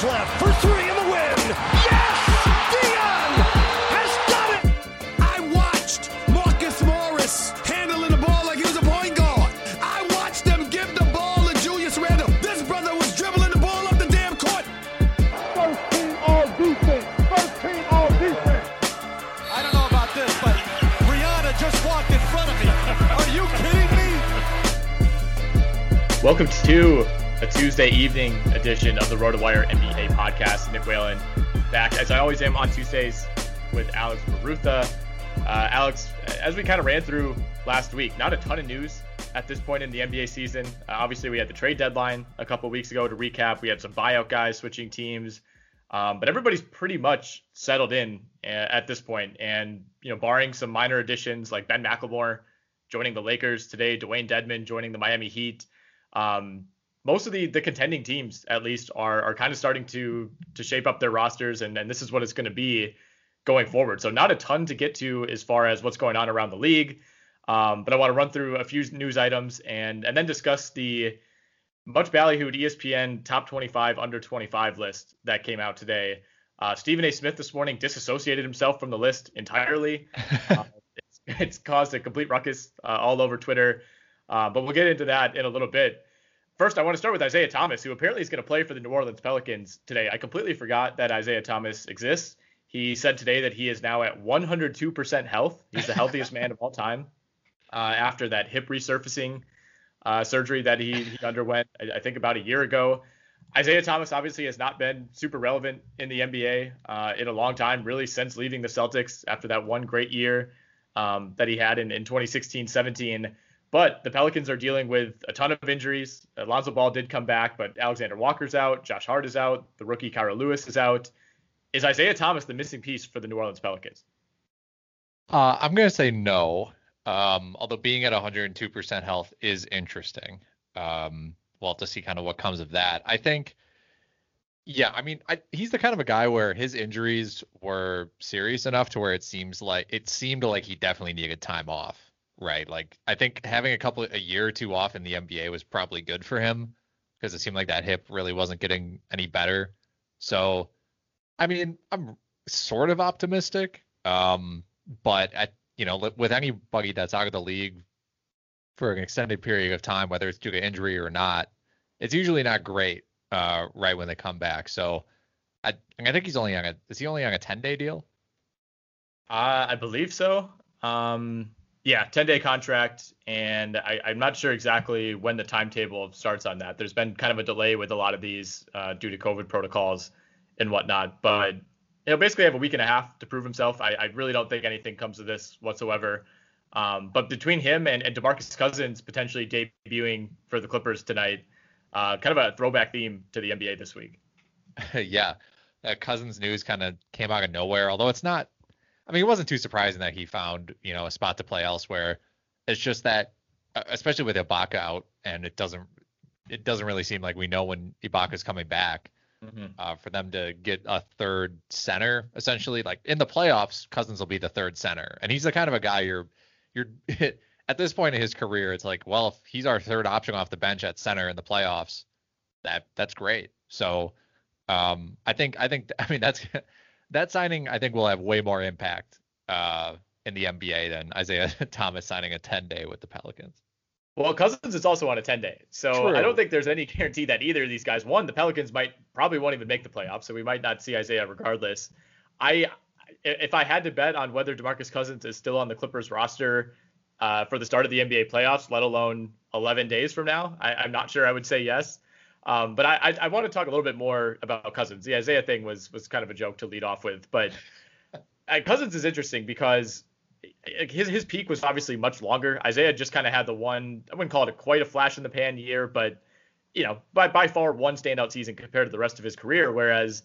Seconds left for three in the win. Yes! Dion has done it! I watched Marcus Morris handling the ball like he was a point guard. I watched them give the ball to Julius Randle. This brother was dribbling the ball up the damn court. First team all defense. First team all defense. I don't know about this, but Rihanna just walked in front of me. Are you kidding me? Welcome to a Tuesday evening edition of the RotoWire NBA podcast. Nick Whalen back, as I always am on Tuesdays, with Alex Barutha. Uh, Alex, as we kind of ran through last week, not a ton of news at this point in the NBA season. Uh, obviously, we had the trade deadline a couple weeks ago to recap. We had some buyout guys switching teams, um, but everybody's pretty much settled in uh, at this point. And you know, barring some minor additions like Ben McLemore joining the Lakers today, Dewayne Dedmon joining the Miami Heat. Um, most of the the contending teams at least are are kind of starting to to shape up their rosters and, and this is what it's going to be going forward. So not a ton to get to as far as what's going on around the league um, but i want to run through a few news items and and then discuss the much ballyhooed espn top 25 under 25 list that came out today. Uh, stephen a. Smith this morning disassociated himself from the list entirely. Uh, it's, it's caused a complete ruckus uh, all over twitter. Uh, but we'll get into that in a little bit First, I want to start with Isaiah Thomas, who apparently is going to play for the New Orleans Pelicans today. I completely forgot that Isaiah Thomas exists. He said today that he is now at 102% health. He's the healthiest man of all time uh, after that hip resurfacing uh, surgery that he, he underwent, I, I, think, about a year ago. Isaiah Thomas obviously has not been super relevant in the NBA uh, in a long time, really since leaving the Celtics after that one great year um, that he had in, in 2016 17. But the Pelicans are dealing with a ton of injuries. Alonzo Ball did come back, but Alexander Walker's out. Josh Hart is out. The rookie Kira Lewis is out. Is Isaiah Thomas the missing piece for the New Orleans Pelicans? Uh, I'm going to say no. Um, although being at 102% health is interesting. Um, we'll have to see kind of what comes of that. I think, yeah, I mean, I, he's the kind of a guy where his injuries were serious enough to where it seems like it seemed like he definitely needed time off right? Like I think having a couple a year or two off in the NBA was probably good for him because it seemed like that hip really wasn't getting any better. So, I mean, I'm sort of optimistic, um, but at you know with anybody that's out of the league for an extended period of time, whether it's due to injury or not, it's usually not great uh, right when they come back. So, I I think he's only on a is he only on a 10 day deal? Uh, I believe so. Um, Yeah, 10 day contract, and I, am not sure exactly when the timetable starts on that. There's been kind of a delay with a lot of these uh, due to COVID protocols and whatnot, but he'll basically have a week and a half to prove himself. I, I really don't think anything comes of this whatsoever. Um, but between him and, and DeMarcus Cousins potentially debuting for the Clippers tonight, uh, kind of a throwback theme to the NBA this week. yeah, that Cousins news kind of came out of nowhere. Although it's not, I mean, it wasn't too surprising that he found you know a spot to play elsewhere. It's just that, uh, especially with Ibaka out, and it doesn't it doesn't really seem like we know when Ibaka's coming back. Mm-hmm. Uh, for them to get a third center, essentially, like in the playoffs, Cousins will be the third center, and he's the kind of a guy you're you're at this point in his career, it's like, well, if he's our third option off the bench at center in the playoffs, that that's great. So um, I think I think I mean that's that signing I think will have way more impact uh, in the NBA than Isaiah Thomas signing a 10 day with the Pelicans. Well, Cousins is also on a 10 day. So True. I don't think there's any guarantee that either of these guys, one, the Pelicans might probably won't even make the playoffs. So we might not see Isaiah regardless. I, if I had to bet on whether DeMarcus Cousins is still on the Clippers roster uh, for the start of the NBA playoffs, let alone 11 days from now, I, am not sure I would say yes. Um, but I, I, I, want to talk a little bit more about Cousins. The Isaiah thing was was kind of a joke to lead off with, but uh, Cousins is interesting because his his peak was obviously much longer. Isaiah just kind of had the one I wouldn't call it a, quite a flash in the pan year, but you know by by far one standout season compared to the rest of his career. Whereas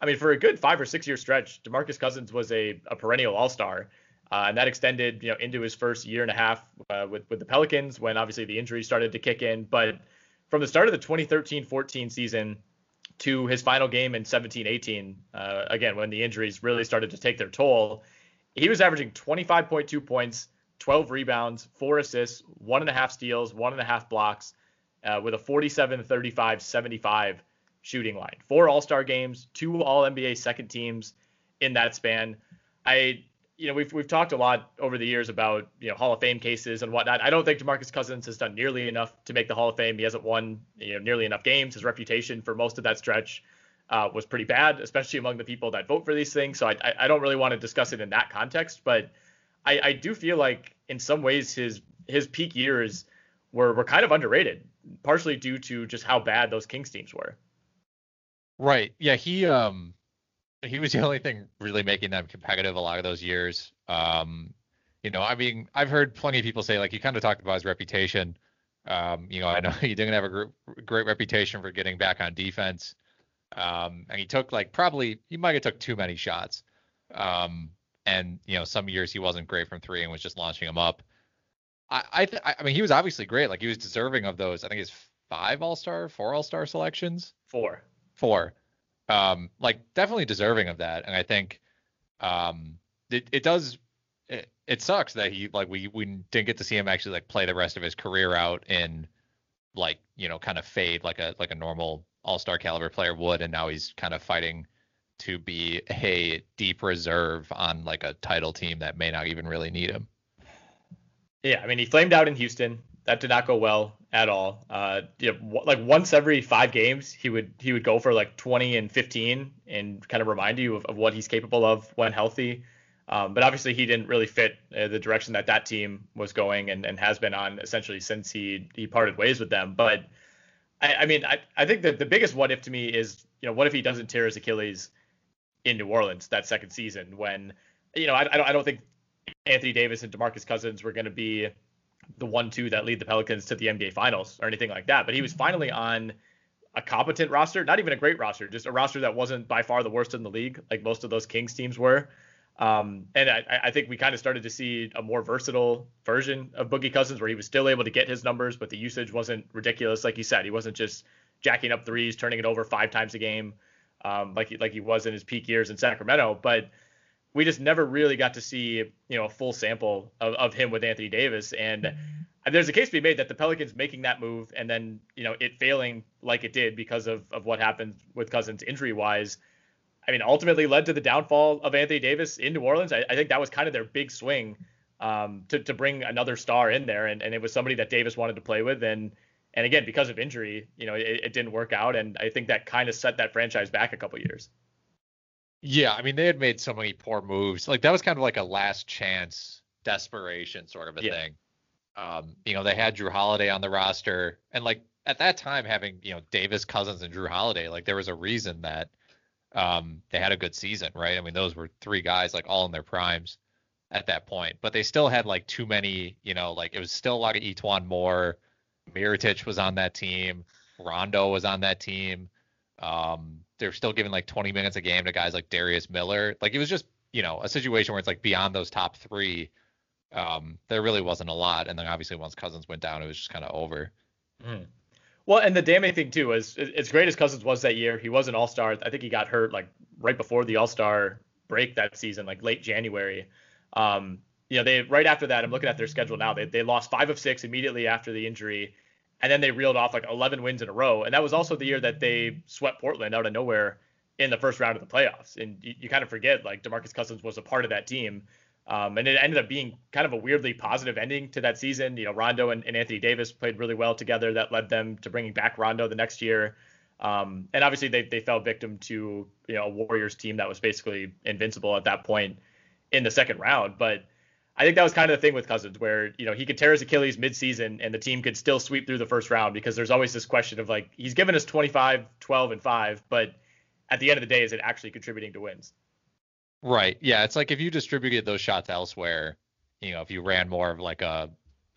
I mean, for a good five or six year stretch, DeMarcus Cousins was a, a perennial All Star, uh, and that extended, you know, into his first year and a half uh, with with the Pelicans when obviously the injuries started to kick in. But from the start of the 2013-14 season to his final game in 17-18, uh, again when the injuries really started to take their toll, he was averaging 25.2 points, 12 rebounds, four assists, one and a half steals, one and a half blocks, uh, with a 47, 35, 75 shooting line. Four All Star games, two All NBA second teams in that span. I, you know, we've we've talked a lot over the years about you know Hall of Fame cases and whatnot. I don't think Demarcus Cousins has done nearly enough to make the Hall of Fame. He hasn't won you know nearly enough games. His reputation for most of that stretch uh, was pretty bad, especially among the people that vote for these things. So I I, don't really want to discuss it in that context, but I, I do feel like in some ways his his peak years were were kind of underrated, partially due to just how bad those Kings teams were. Right. Yeah, he um he was the only thing really making them competitive a lot of those years. Um, you know, I mean, I've heard plenty of people say like you kind of talked about his reputation. Um, you know, I know he didn't have a great, great reputation for getting back on defense. Um, and he took like probably he might have took too many shots. Um, and you know, some years he wasn't great from three and was just launching them up. I I, th- I mean, he was obviously great. Like he was deserving of those. I think his five All Star, four All Star selections. Four for. Um, like definitely deserving of that. And I think um, it, it does it, it sucks that he like we we didn't get to see him actually like play the rest of his career out in like you know kind of fade like a like a normal all-star caliber player would and now he's kind of fighting to be a deep reserve on like a title team that may not even really need him. Yeah, I mean he flamed out in Houston. That did not go well at all. Uh, you know, like once every five games, he would he would go for like 20 and 15 and kind of remind you of, of what he's capable of when healthy. Um, but obviously, he didn't really fit uh, the direction that that team was going and, and has been on essentially since he he parted ways with them. But I, I mean, I, I think that the biggest what if to me is you know what if he doesn't tear his Achilles in New Orleans that second season when you know I, I don't I don't think Anthony Davis and DeMarcus Cousins were going to be the one two that lead the Pelicans to the NBA Finals or anything like that. But he was finally on a competent roster, not even a great roster, just a roster that wasn't by far the worst in the league, like most of those Kings teams were. Um, and I, I, think we kind of started to see a more versatile version of Boogie Cousins, where he was still able to get his numbers, but the usage wasn't ridiculous, like you said. He wasn't just jacking up threes, turning it over five times a game, um, like like he was in his peak years in Sacramento. But we just never really got to see you know a full sample of, of him with Anthony Davis. And mm-hmm. there's a case to be made that the Pelicans making that move and then you know it failing like it did because of of what happened with Cousins injury wise I mean ultimately led to the downfall of Anthony Davis in New Orleans. I, I think that was kind of their big swing um, to, to bring another star in there. And, and it was somebody that Davis wanted to play with. And and again because of injury you know it, it didn't work out. And I think that kind of set that franchise back a couple years. Yeah, I mean they had made so many poor moves. Like that was kind of like a last chance desperation sort of a Yeah. thing. Um, you know, they had Jrue Holiday on the roster, and like at that time, having you know Davis, Cousins, and Jrue Holiday, like there was a reason that um, they had a good season, right? I mean, those were three guys like all in their primes at that point, but they still had like too many, you know, like it was still a lot of E'Twaun Moore, Mirotic was on that team, Rondo was on that team. Um, they're still giving like 20 minutes a game to guys like Darius Miller. Like it was just, you know, a situation where it's like beyond those top three. Um, there really wasn't a lot. And then obviously once Cousins went down, it was just kind of over. Well, and the damning thing too is as great as Cousins was that year, he was an All Star. I think he got hurt like right before the All Star break that season, like late January. Um, you know, they right after that, I'm looking at their schedule now. They they lost five of six immediately after the injury, and then they reeled off like 11 wins in a row. And that was also the year that they swept Portland out of nowhere in the first round of the playoffs. And you, you kind of forget like Demarcus Cousins was a part of that team. Um, and it ended up being kind of a weirdly positive ending to that season. You know, Rondo and, and Anthony Davis played really well together. That led them to bringing back Rondo the next year. Um, and obviously they, they fell victim to, you know, a Warriors team that was basically invincible at that point in the second round. But I think that was kind of the thing with Cousins where, you know, he could tear his Achilles midseason and the team could still sweep through the first round because there's always this question of like, he's given us 25, 12, and 5, but at the end of the day, is it actually contributing to wins? Right. Yeah. It's like if you distributed those shots elsewhere, you know, if you ran more of like a,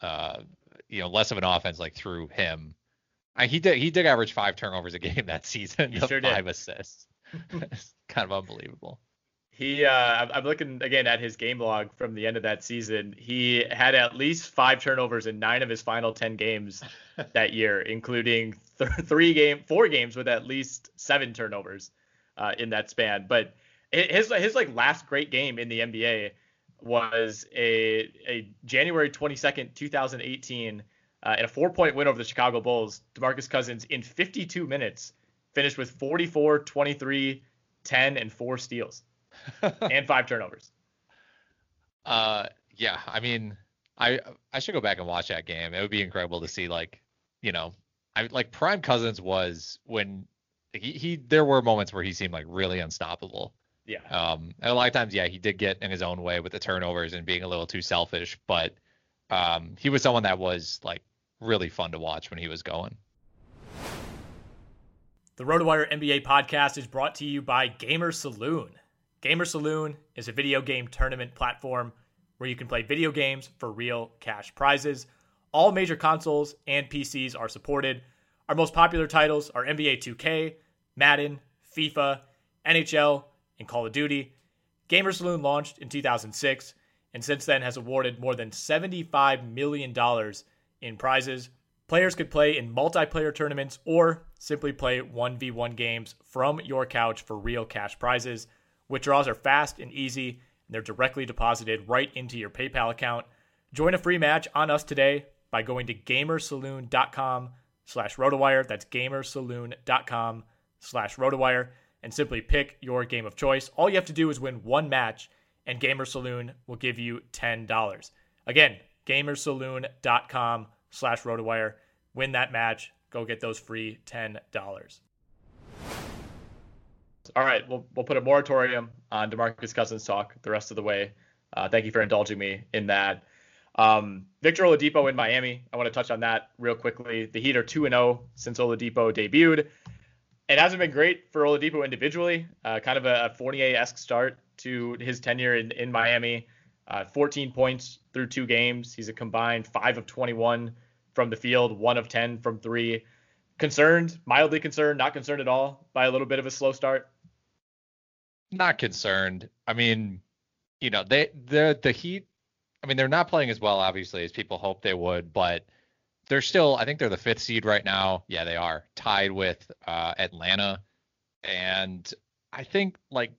uh, you know, less of an offense like through him. I, he did he did average five turnovers a game that season. He sure did. five assists. kind of unbelievable. He, uh, I'm- looking again at his game log from the end of that season. He had at least five turnovers in nine of his final ten games that year, including th- three game, four games with at least seven turnovers uh, in that span. But his his like last great game in the NBA was a a January 22nd, 2018, uh, in a four point win over the Chicago Bulls. DeMarcus Cousins in 52 minutes finished with 44, 23, 10, and four steals and five turnovers. Uh, yeah. I mean, I I should go back and watch that game. It would be incredible to see like, you know, I like Prime Cousins was when he, he there were moments where he seemed like really unstoppable. Yeah. Um, and a lot of times, yeah, he did get in his own way with the turnovers and being a little too selfish, but um, he was someone that was like really fun to watch when he was going. The RotoWire NBA podcast is brought to you by Gamer Saloon. Gamer Saloon is a video game tournament platform where you can play video games for real cash prizes. All major consoles and PCs are supported. Our most popular titles are NBA 2K, Madden, FIFA, NHL, and Call of Duty. Gamer Saloon launched in 2006 and since then has awarded more than $75 million in prizes. Players could play in multiplayer tournaments or simply play 1v1 games from your couch for real cash prizes. Withdrawals are fast and easy, and they're directly deposited right into your PayPal account. Join a free match on us today by going to gamersaloon.com slash rotowire. That's gamersaloon.com slash rotowire and simply pick your game of choice. All you have to do is win one match, and Gamer Saloon will give you $10. Again, gamersaloon.com slash rotowire. Win that match. Go get those free $10. All right, we'll we'll put a moratorium on Demarcus Cousins talk the rest of the way. Uh, thank you for indulging me in that. Um, Victor Oladipo in Miami. I want to touch on that real quickly. The Heat are two and zero since Oladipo debuted. It hasn't been great for Oladipo individually. Uh, kind of a, a Fournier-esque start to his tenure in, in Miami. Uh, 14 points through two games. He's a combined five of 21 from the field, one of 10 from three. Concerned, mildly concerned, not concerned at all by a little bit of a slow start. Not concerned. I mean, you know, they the the Heat. I mean, they're not playing as well, obviously, as people hope they would, but they're still. I think they're the fifth seed right now. Yeah, they are tied with uh, Atlanta, and I think like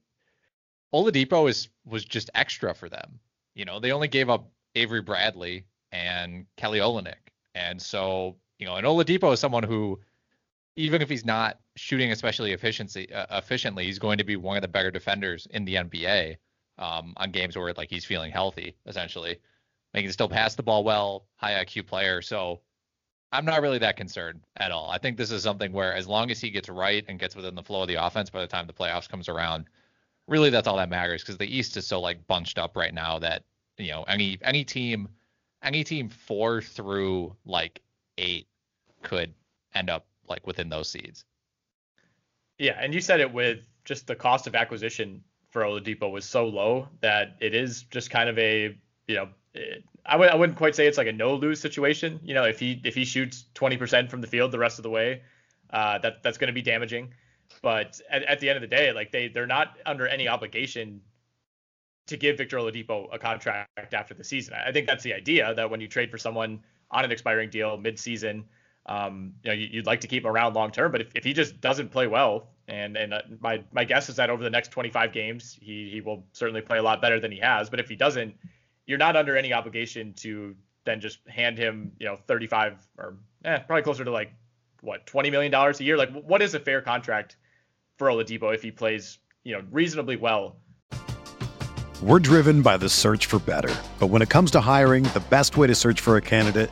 Oladipo is was just extra for them. You know, they only gave up Avery Bradley and Kelly Olynyk, and so you know, and Oladipo is someone who, even if he's not shooting especially efficiency uh, efficiently, he's going to be one of the better defenders in the NBA um, on games where like he's feeling healthy. Essentially, he can still pass the ball well, high IQ player. So I'm not really that concerned at all. I think this is something where as long as he gets right and gets within the flow of the offense by the time the playoffs comes around, really that's all that matters because the East is so like bunched up right now that you know, any any team, any team four through like eight could end up like within those seeds. Yeah, and you said it with just the cost of acquisition for Oladipo was so low that it is just kind of a you know it, I wouldn't quite say it's like a no lose situation. You know, if he if he shoots 20% from the field the rest of the way, uh, that that's going to be damaging. But at, at the end of the day, like they they're not under any obligation to give Victor Oladipo a contract after the season. I think that's the idea that when you trade for someone on an expiring deal mid-season, um, you know, you'd like to keep him around long term. But if, if he just doesn't play well, and and uh, my my guess is that over the next 25 games, he he will certainly play a lot better than he has. But if he doesn't, you're not under any obligation to then just hand him, you know, 35 or eh, probably closer to like what 20 million dollars a year. Like, what is a fair contract for Oladipo if he plays, you know, reasonably well? We're driven by the search for better, but when it comes to hiring, the best way to search for a candidate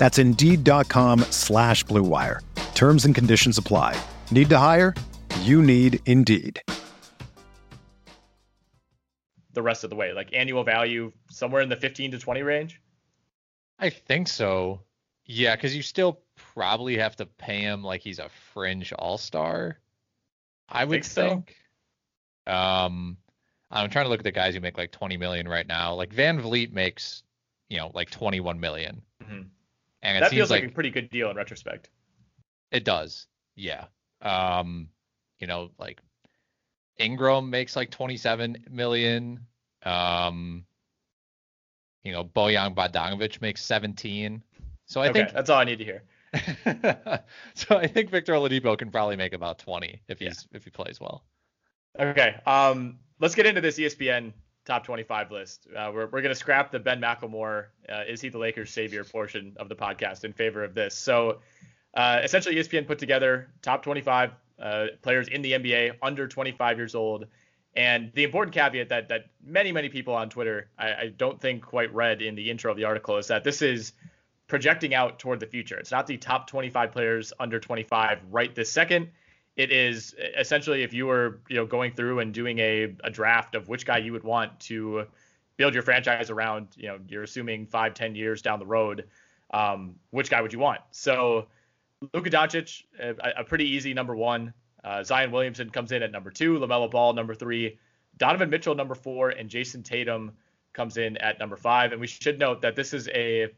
That's Indeed.com slash BlueWire. Terms and conditions apply. Need to hire? You need Indeed. The rest of the way, like annual value somewhere in the 15 to 20 range. I think so. Yeah, because you still probably have to pay him like he's a fringe all star. I would think. So? Um, I'm trying to look at the guys who make like 20 million right now. Like VanVleet makes, you know, like 21 million. Mm-hmm. And that feels like, like, a pretty good deal in retrospect. It does. Yeah. Um, you know, like Ingram makes like 27 million. Um, you know, Bojan Bogdanovic makes 17. So I okay, think that's all I need to hear. so I think Victor Oladipo can probably make about 20 if he's yeah. if he plays well. Okay. Um, let's get into this ESPN top 25 list. Uh, we're we're gonna scrap the Ben McLemore uh, is he the Lakers savior portion of the podcast in favor of this. So uh, essentially, ESPN put together top 25 uh, players in the NBA under 25 years old. And the important caveat that that many many people on Twitter I, I, don't think quite read in the intro of the article is that this is projecting out toward the future. It's not the top 25 players under 25 right this second. It is essentially if you were you know going through and doing a, a draft of which guy you would want to build your franchise around. You know you're assuming five ten years down the road, um, which guy would you want? So Luka Doncic, a, a pretty easy number one. Uh, Zion Williamson comes in at number two, LaMelo Ball number three, Donovan Mitchell number four, and Jayson Tatum comes in at number five. And we should note that this is a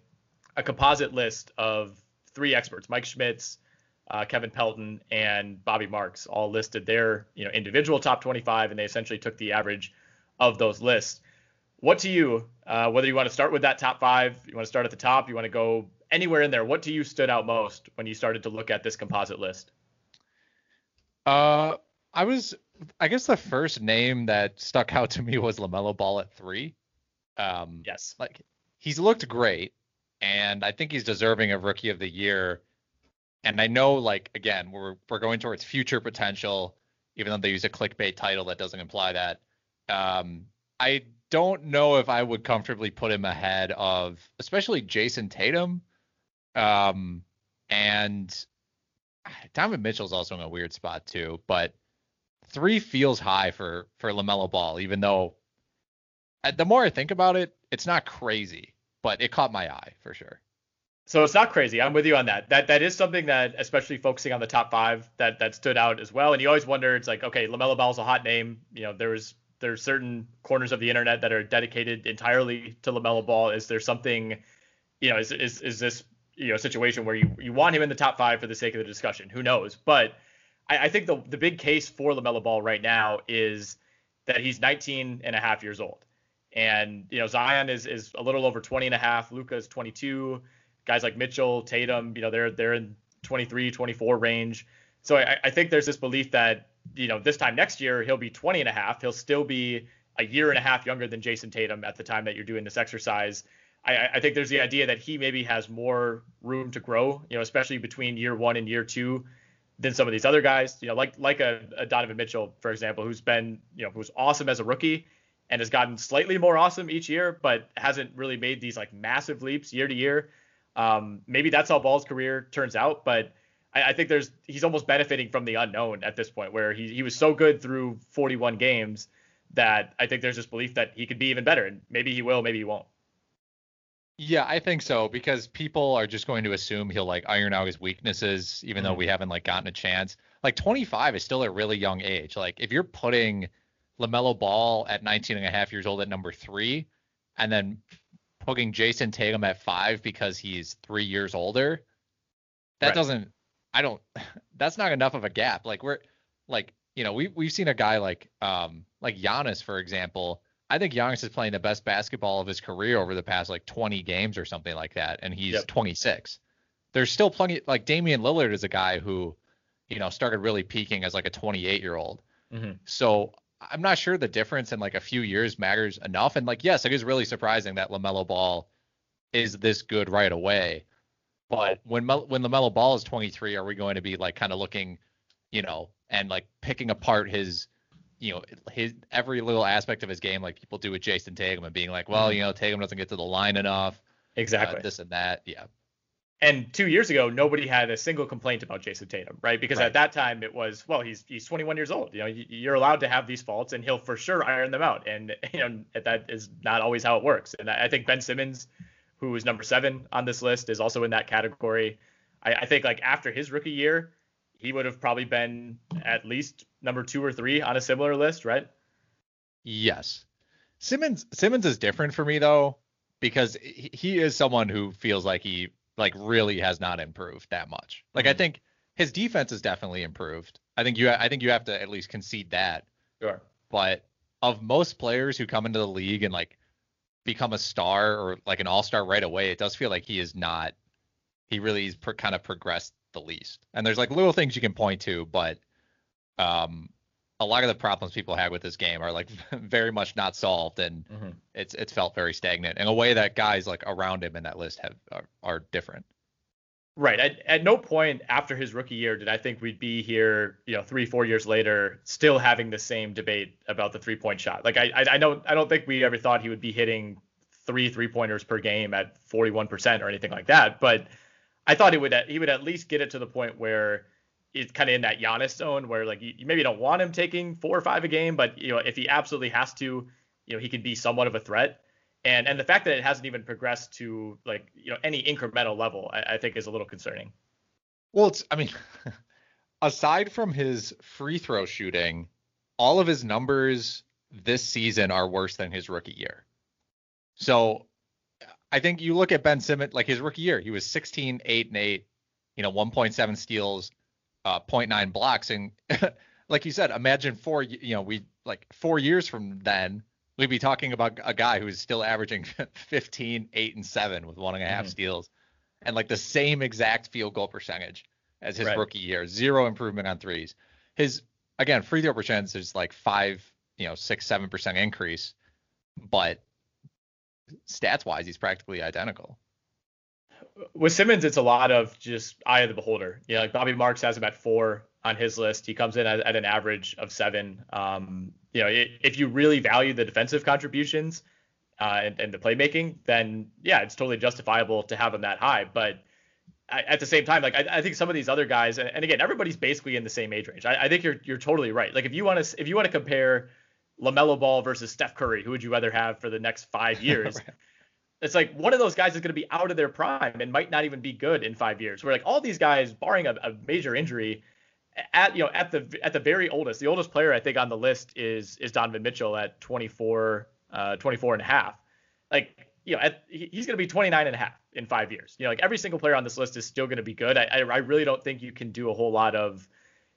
a composite list of three experts: Mike Schmitz, uh, Kevin Pelton, and Bobby Marks, all listed their you know individual top 25, and they essentially took the average of those lists. What to you, uh, whether you want to start with that top five, you want to start at the top, you want to go anywhere in there, what to you stood out most when you started to look at this composite list? Uh, I was, I guess the first name that stuck out to me was Lamelo Ball at three. Um, yes, like he's looked great, and I think he's deserving of Rookie of the Year. And I know, like again, we're we're going towards future potential, even though they use a clickbait title that doesn't imply that. Um, I don't know if I would comfortably put him ahead of, especially Jayson Tatum. Um, and Donovan Mitchell's also in a weird spot too, but three feels high for for Lamelo Ball, even though uh, the more I think about it, it's not crazy, but it caught my eye for sure. So it's not crazy. I'm with you on that. That that is something that, especially focusing on the top five, that that stood out as well. And you always wonder, it's like, okay, Lamelo Ball's a hot name. You know, there's there's certain corners of the internet that are dedicated entirely to Lamelo Ball. Is there something, you know, is is is this you know situation where you you want him in the top five for the sake of the discussion. Who knows? But I, I think the the big case for LaMelo Ball right now is that he's 19 and a half years old. And you know Zion is is a little over 20 and a half. Luka is 22. Guys like Mitchell, Tatum, you know they're they're in 23, 24 range. So I, I think there's this belief that you know this time next year he'll be 20 and a half. He'll still be a year and a half younger than Jayson Tatum at the time that you're doing this exercise. I, I think there's the idea that he maybe has more room to grow, you know, especially between year one and year two than some of these other guys. You know, like like a, a Donovan Mitchell, for example, who's been you know who's awesome as a rookie and has gotten slightly more awesome each year, but hasn't really made these like massive leaps year to year. Um, maybe that's how Ball's career turns out, but I, I, think there's he's almost benefiting from the unknown at this point, where he he was so good through 41 games that I think there's this belief that he could be even better, and maybe he will, maybe he won't. Yeah, I think so because people are just going to assume he'll like iron out his weaknesses, even mm-hmm. though we haven't like gotten a chance. Like 25 is still a really young age. Like if you're putting LaMelo Ball at 19 and a half years old at number three, and then putting Jayson Tatum at five because he's three years older, that right. doesn't. I don't. That's not enough of a gap. Like we're like you know we we've seen a guy like um like Giannis for example. I think Giannis is playing the best basketball of his career over the past like 20 games or something like that, and he's yep. 26. There's still plenty like Damian Lillard is a guy who, you know, started really peaking as like a 28 year old. Mm-hmm. So I'm not sure the difference in like a few years matters enough. And like, yes, it is really surprising that LaMelo Ball is this good right away. But when when LaMelo Ball is 23, are we going to be like kind of looking, you know, and like picking apart his, you know, his every little aspect of his game, like people do with Jayson Tatum, and being like, well, mm-hmm. you know, Tatum doesn't get to the line enough, exactly, uh, this and that, yeah. And two years ago, nobody had a single complaint about Jayson Tatum, right? Because right. at that time it was, well, he's he's 21 years old. You know, you're allowed to have these faults, and he'll for sure iron them out. And you know that is not always how it works. And I think Ben Simmons, who is number seven on this list, is also in that category. I, I think like after his rookie year, he would have probably been at least number two or three on a similar list, right? Yes. Simmons Simmons is different for me though because he is someone who feels like he like really has not improved that much. Like mm-hmm. I think his defense has definitely improved. I think you I think you have to at least concede that. Sure. But of most players who come into the league and like become a star or like an all-star right away, it does feel like he is not he really is per, kind of progressed the least. And there's like little things you can point to, but um a lot of the problems people had with this game are like very much not solved and mm-hmm. it's it's felt very stagnant in a way that guys like around him in that list have are, are different. Right. At, at no point after his rookie year did i think we'd be here you know three four years later still having the same debate about the three point shot. Like i i, I don't i don't think we ever thought he would be hitting three three pointers per game at 41% or anything like that but i thought he would he would at least get it to the point where it's kind of in that Giannis zone where like you, you, maybe don't want him taking four or five a game, but you know if he absolutely has to, you know he can be somewhat of a threat. And and the fact that it hasn't even progressed to like you know any incremental level, I, I think is a little concerning. Well, it's I mean, aside from his free throw shooting, all of his numbers this season are worse than his rookie year. So I think you look at Ben Simmons, like his rookie year, he was 16, 8, and 8, you know, 1.7 steals, uh, 0.9 blocks. And like you said, imagine four, you know, we like four years from then, we'd be talking about a guy who's still averaging 15, 8, and 7 with one and a half mm-hmm. steals and like the same exact field goal percentage as his right. rookie year. Zero improvement on threes. His, again, free throw percentage is like five, you know, six, 7% increase. But stats wise, he's practically identical with Simmons, it's a lot of just eye of the beholder. Yeah, like Bobby Marks has him at four on his list. He comes in at, at an average of seven. Um, you know, it, if you really value the defensive contributions uh, and, and, the playmaking, then yeah, it's totally justifiable to have him that high. But I, at the same time, like I, I, think some of these other guys, and, and again, everybody's basically in the same age range. I, I think you're you're totally right. Like if you want to if you want to compare LaMelo Ball versus Steph Curry, who would you rather have for the next five years? It's like one of those guys is going to be out of their prime and might not even be good in five years. Where like all these guys, barring a, a, major injury, at you know at the at the very oldest, the oldest player I think on the list is is Donovan Mitchell at 24, uh, 24 and a half. Like you know, at, he's going to be 29 and a half in five years. You know, like every single player on this list is still going to be good. I, I really don't think you can do a whole lot of,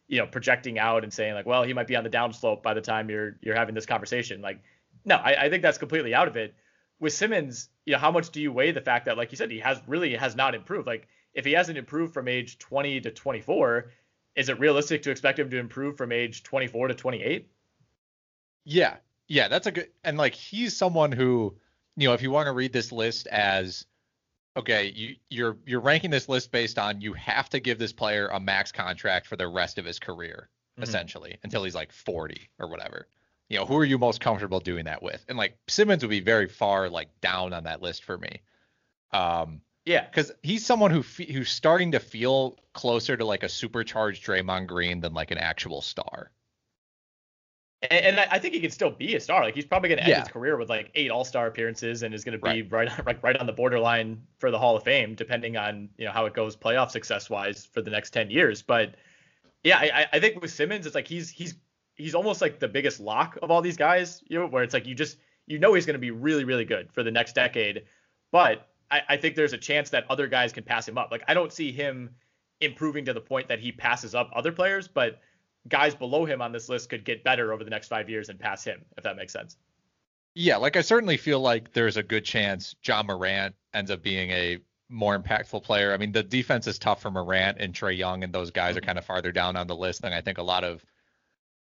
you know, projecting out and saying like, well, he might be on the downslope by the time you're you're having this conversation. Like, no, I, I think that's completely out of it. With Simmons, you know, how much do you weigh the fact that, like you said, he has really has not improved. Like, if he hasn't improved from age 20 to 24, is it realistic to expect him to improve from age 24 to 28? Yeah, yeah, that's a good and like he's someone who, you know, if you want to read this list as okay, you you're you're ranking this list based on you have to give this player a max contract for the rest of his career, mm-hmm. essentially, until he's like 40 or whatever. You know, who are you most comfortable doing that with? And like Simmons would be very far like down on that list for me. Um, yeah, because he's someone who fe- who's starting to feel closer to like a supercharged Draymond Green than like an actual star. And, I think he can still be a star. Like he's probably going to end yeah. his career with like eight All Star appearances, and is going to be right. right right on the borderline for the Hall of Fame, depending on you know how it goes playoff success wise for the next ten years. But yeah, I, I think with Simmons, it's like he's he's he's almost like the biggest lock of all these guys. You know, where it's like you just you know he's going to be really really good for the next decade, but I, I think there's a chance that other guys can pass him up. Like I don't see him improving to the point that he passes up other players, but guys below him on this list could get better over the next five years and pass him, if that makes sense. Yeah, like I certainly feel like there's a good chance Ja Morant ends up being a more impactful player. I mean, the defense is tough for Morant and Trae Young, and those guys mm-hmm. are kind of farther down on the list than I think a lot of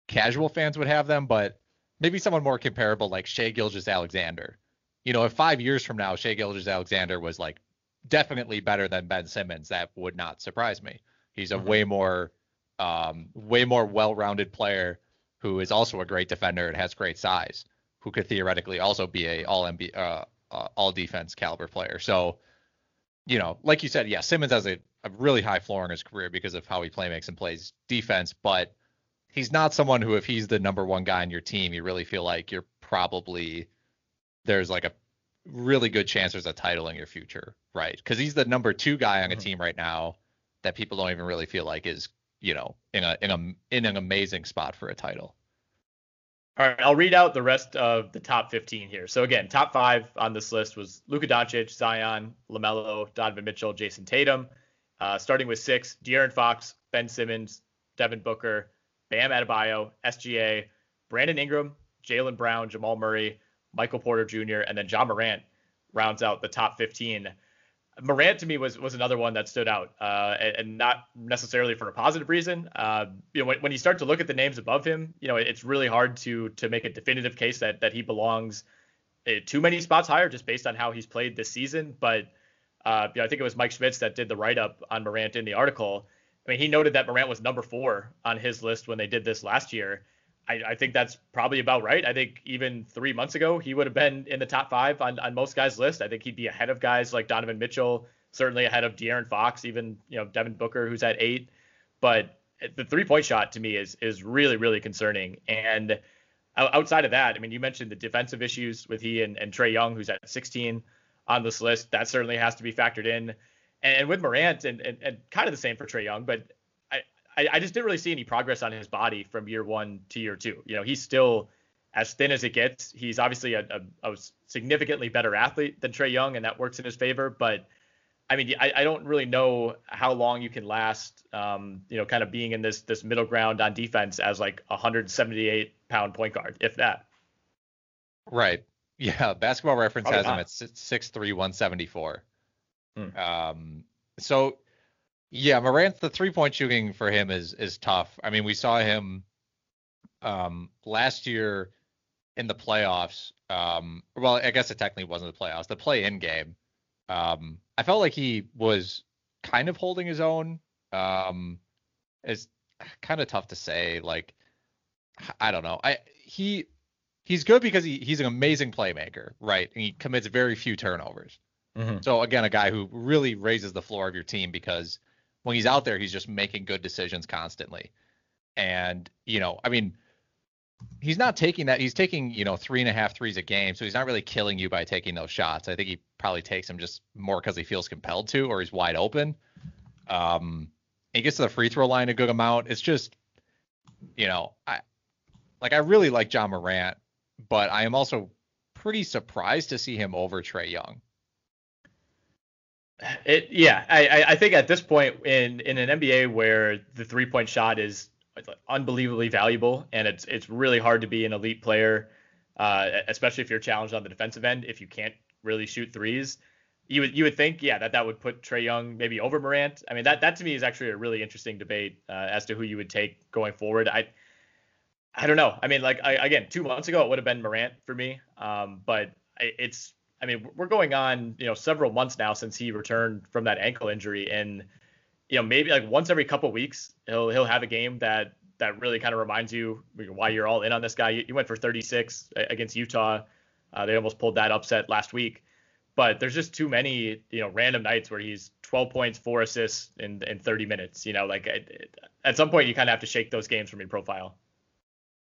casual fans would have them. But maybe someone more comparable like Shai Gilgeous-Alexander you know, if five years from now Shai Gilgeous-Alexander was like definitely better than Ben Simmons, that would not surprise me. He's a mm-hmm. way more, um, way more well-rounded player who is also a great defender and has great size, who could theoretically also be a all MB, uh, uh, all defense caliber player. So, you know, like you said, yeah, Simmons has a, a really high floor in his career because of how he play makes and plays defense, but he's not someone who, if he's the number one guy on your team, you really feel like you're probably there's like a really good chance there's a title in your future, right? Because he's the number two guy on a mm-hmm. team right now that people don't even really feel like is, you know, in a in a in an amazing spot for a title. All right, I'll read out the rest of the top 15 here. So again, top five on this list was Luka Doncic, Zion, LaMelo, Donovan Mitchell, Jayson Tatum. Uh, starting with six, De'Aaron Fox, Ben Simmons, Devin Booker, Bam Adebayo, SGA, Brandon Ingram, Jaylen Brown, Jamal Murray, Michael Porter Jr., and then Ja Morant rounds out the top 15. Morant to me was was another one that stood out, uh, and, and, not necessarily for a positive reason. Uh, you know, when, when you start to look at the names above him, you know, it's really hard to to make a definitive case that that he belongs uh, too many spots higher just based on how he's played this season. But uh, you know, I think it was Mike Schmitz that did the write up on Morant in the article. I mean, he noted that Morant was number four on his list when they did this last year. I, I, think that's probably about right. I think even three months ago, he would have been in the top five on, on most guys' list. I think he'd be ahead of guys like Donovan Mitchell, certainly ahead of De'Aaron Fox, even you know Devin Booker, who's at eight. But the three point shot to me is is really really concerning. And outside of that, I mean, you mentioned the defensive issues with he and, and Trae Young, who's at 16 on this list. That certainly has to be factored in. And, with Morant, and, and, and kind of the same for Trae Young, but I, I just didn't really see any progress on his body from year one to year two. You know, he's still as thin as it gets. He's obviously a, a, a significantly better athlete than Trae Young, and that works in his favor. But I mean, I, I don't really know how long you can last, um, you know, kind of being in this this middle ground on defense as like a 178 pound point guard, if that. Right. Yeah. Basketball Reference Probably has not. him at six three one seventy four. Hmm. Um. So yeah, Morant, the three point shooting for him is is tough. I mean, we saw him um, last year in the playoffs. Um, well, I guess it technically wasn't the playoffs, the play in game. Um, I felt like he was kind of holding his own. Um, it's kind of tough to say. Like, I don't know. I he he's good because he, he's an amazing playmaker, right? And he commits very few turnovers. Mm-hmm. So again, a guy who really raises the floor of your team because when he's out there, he's just making good decisions constantly. And, you know, I mean, he's not taking that. He's taking, you know, three and a half threes a game. So he's not really killing you by taking those shots. I think he probably takes them just more because he feels compelled to or he's wide open. Um, he gets to the free throw line a good amount. It's just, you know, I like I really like Ja Morant, but I am also pretty surprised to see him over Trae Young. It yeah, I I think at this point in in an NBA where the three point shot is unbelievably valuable and it's it's really hard to be an elite player, uh, especially if you're challenged on the defensive end if you can't really shoot threes. You would you would think yeah that that would put Trae Young maybe over Morant. I mean that that to me is actually a really interesting debate uh, as to who you would take going forward. I I don't know. I mean like I, again two months ago it would have been Morant for me, um, but it's I mean, we're going on, you know, several months now since he returned from that ankle injury, and you know, maybe like once every couple weeks, he'll he'll have a game that that really kind of reminds you why you're all in on this guy. He went for 36 against Utah. Uh, they almost pulled that upset last week, but there's just too many, you know, random nights where he's 12 points, four assists in in 30 minutes. You know, like at some point you kind of have to shake those games from your profile.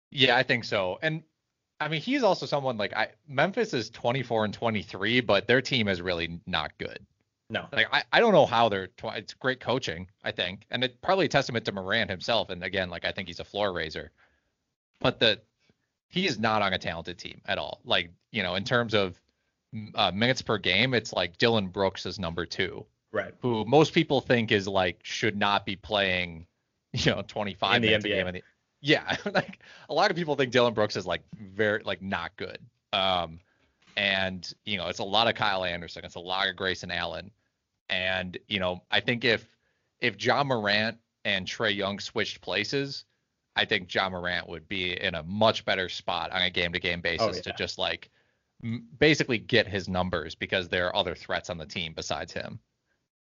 Yeah, I think so. And I mean, he's also someone like I Memphis is 24 and 23, but their team is really not good. No. Like I, I don't know how they're tw- it's great coaching, I think. And it's probably a testament to Morant himself and again, like I think he's a floor raiser. But the he is not on a talented team at all. Like, you know, in terms of uh, minutes per game, it's like Dillon Brooks is number 2. Right. Who most people think is like should not be playing, you know, 25 in the NBA. A game in the yeah, like a lot of people think Dillon Brooks is like very like not good. Um, and you know it's a lot of Kyle Anderson, it's a lot of Grayson Allen, and you know I think if if Ja Morant and Trae Young switched places, I think Ja Morant would be in a much better spot on a game to game basis Oh, yeah. to just like m- basically get his numbers because there are other threats on the team besides him.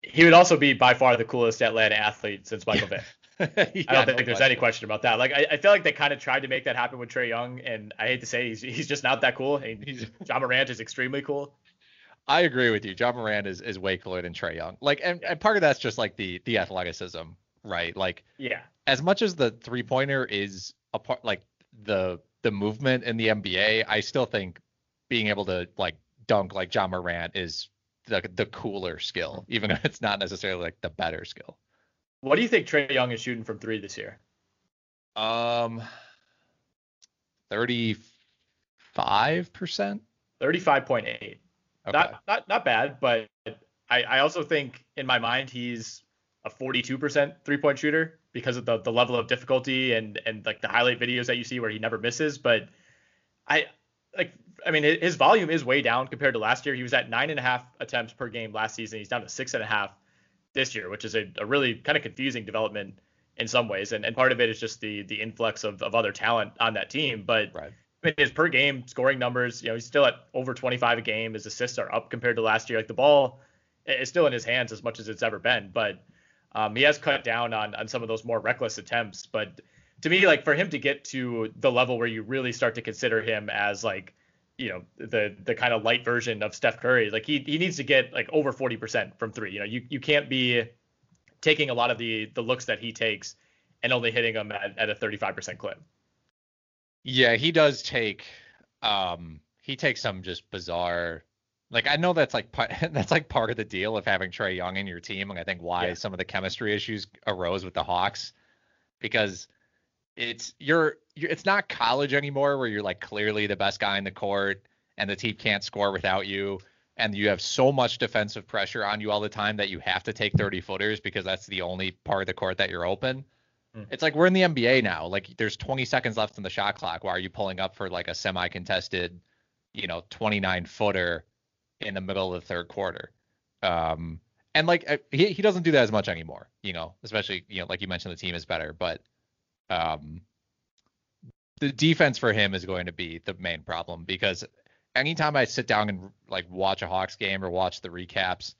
He would also be by far the coolest Atlanta athlete since Michael Vick. Yeah, I don't no think there's any question about that. Like I, I feel like they kind of tried to make that happen with Trae Young, and I hate to say he's he's just not that cool. And he's Ja Morant is extremely cool. I agree with you. Ja Morant is, is way cooler than Trae Young. Like, and, and part of that's just like the the athleticism, right? Like, Yeah. as much as the three pointer is a part, like the the movement in the NBA, I still think being able to like dunk like Ja Morant is the the cooler skill, even if it's not necessarily like the better skill. What do you think Trae Young is shooting from three this year? Um, thirty five percent. Thirty-five point eight. Okay. Not not not bad, but I I also think in my mind he's a 42% three-point shooter because of the the level of difficulty and and like the highlight videos that you see where he never misses. But I like I mean his volume is way down compared to last year. He was at nine and a half attempts per game last season. He's down to six and a half this year, which is a, a really kind of confusing development in some ways. And and part of it is just the the influx of, of other talent on that team. But Right. I mean, his per game scoring numbers, you know, he's still at over 25 a game. His assists are up compared to last year. Like the ball is still in his hands as much as it's ever been, but um, he has cut down on on some of those more reckless attempts. But to me, like for him to get to the level where you really start to consider him as like, you know, the the kind of light version of Steph Curry, like he he needs to get like over 40% from three. You know, you you can't be taking a lot of the the looks that he takes and only hitting them at, at a 35% clip. Yeah, he does take um he takes some just bizarre like I know that's like part that's like part of the deal of having Trae Young in your team and I think why Yeah. some of the chemistry issues arose with the Hawks because it's you're it's not college anymore where you're like clearly the best guy in the court and the team can't score without you and you have so much defensive pressure on you all the time that you have to take 30 footers because that's the only part of the court that you're open. Hmm. It's like we're in the NBA now. Like there's 20 seconds left in the shot clock. Why are you pulling up for like a semi-contested, you know, 29 footer in the middle of the third quarter? Um, and like uh, he he doesn't do that as much anymore. You know, especially you know like you mentioned the team is better, but um, the defense for him is going to be the main problem because anytime I sit down and like watch a Hawks game or watch the recaps,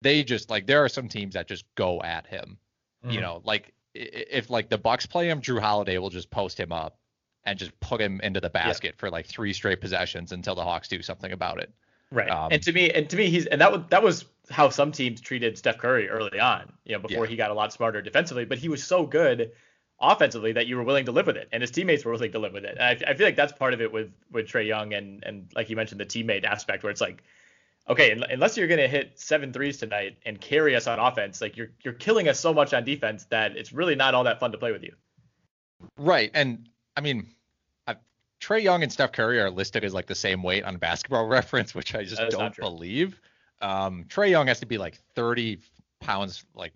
they just like there are some teams that just go at him. You Mhm. know, like if like the Bucks play him, Jrue Holiday will just post him up and just put him into the basket for like three straight possessions until the Hawks do something about it. Right. Um, and to me, and to me, he's and that was that was how some teams treated Steph Curry early on. You know, before Yeah. he got a lot smarter defensively, but he was so good offensively that you were willing to live with it, and his teammates were willing to live with it. And I, I feel like that's part of it with with Trae Young and and like you mentioned the teammate aspect where it's like, okay, unless you're gonna hit seven threes tonight and carry us on offense, like you're you're killing us so much on defense that it's really not all that fun to play with you. Right. And I mean, I Trae Young and Steph Curry are listed as like the same weight on Basketball Reference, which I just That is not don't believe. Um, Trae Young has to be like 30 pounds. Like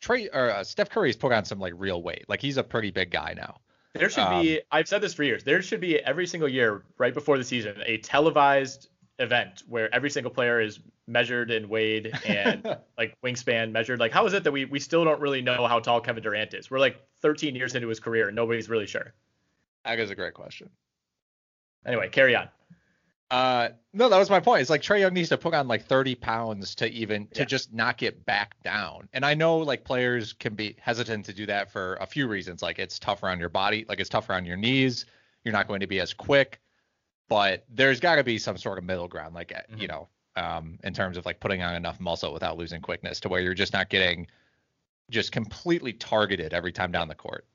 Trae or uh, Steph Curry's put on some like real weight. Like he's a pretty big guy now. There should Um, be. I've said this for years. There should be every single year, right before the season, a televised event where every single player is measured and weighed and like wingspan measured. Like, how is it that we we still don't really know how tall Kevin Durant is? We're like 13 years into his career and nobody's really sure. That is a great question. Anyway, carry on. Uh, no, that was my point. It's like Trae Young needs to put on like 30 pounds to even to just not get back down. And I know like players can be hesitant to do that for a few reasons. Like it's tougher on your body, like it's tougher on your knees. You're not going to be as quick, but there's got to be some sort of middle ground, like uh, you Mhm. know, um, in terms of like putting on enough muscle without losing quickness to where you're just not getting just completely targeted every time down the court.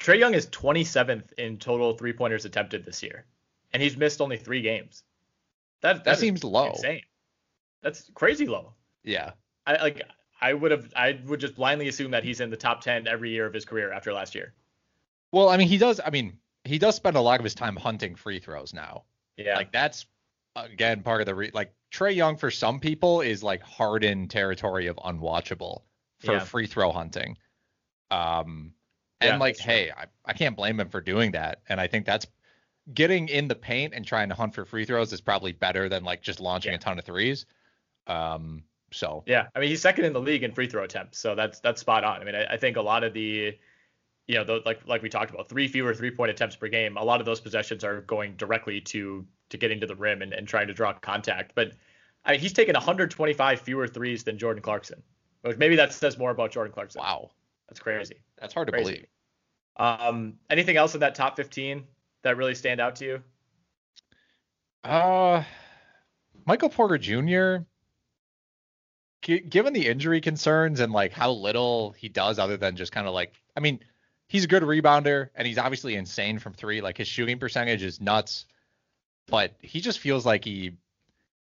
Trae Young is 27th in total three pointers attempted this year, and he's missed only three games. That That is seems low. Insane. That's crazy low. Yeah. I like. I would have. I would just blindly assume that he's in the top 10 every year of his career after last year. Well, I mean, he does. I mean, he does spend a lot of his time hunting free throws now. Yeah. Like that's again part of the re- like Trae Young for some people is like hardened territory of unwatchable for Yeah. free throw hunting. Um and Yeah, like hey, I, I can't blame him for doing that. And I think that's getting in the paint and trying to hunt for free throws is probably better than like just launching Yeah. a ton of threes. Um so Yeah, I mean he's second in the league in free throw attempts, so that's that's spot on. I mean, I, I think a lot of the, you know, the, like like we talked about, three fewer three point attempts per game. A lot of those possessions are going directly to to getting to the rim and, and trying to draw contact. But I mean, he's taken 125 fewer threes than Jordan Clarkson, which maybe that says more about Jordan Clarkson. wow. that's crazy. That's hard to Crazy. believe. Um, anything else in that top 15 that really stand out to you? Uh, Michael Porter Jr. gi- Given the injury concerns and like how little he does, other than just kind of like, I mean, he's a good rebounder and he's obviously insane from three. Like his shooting percentage is nuts, but he just feels like he,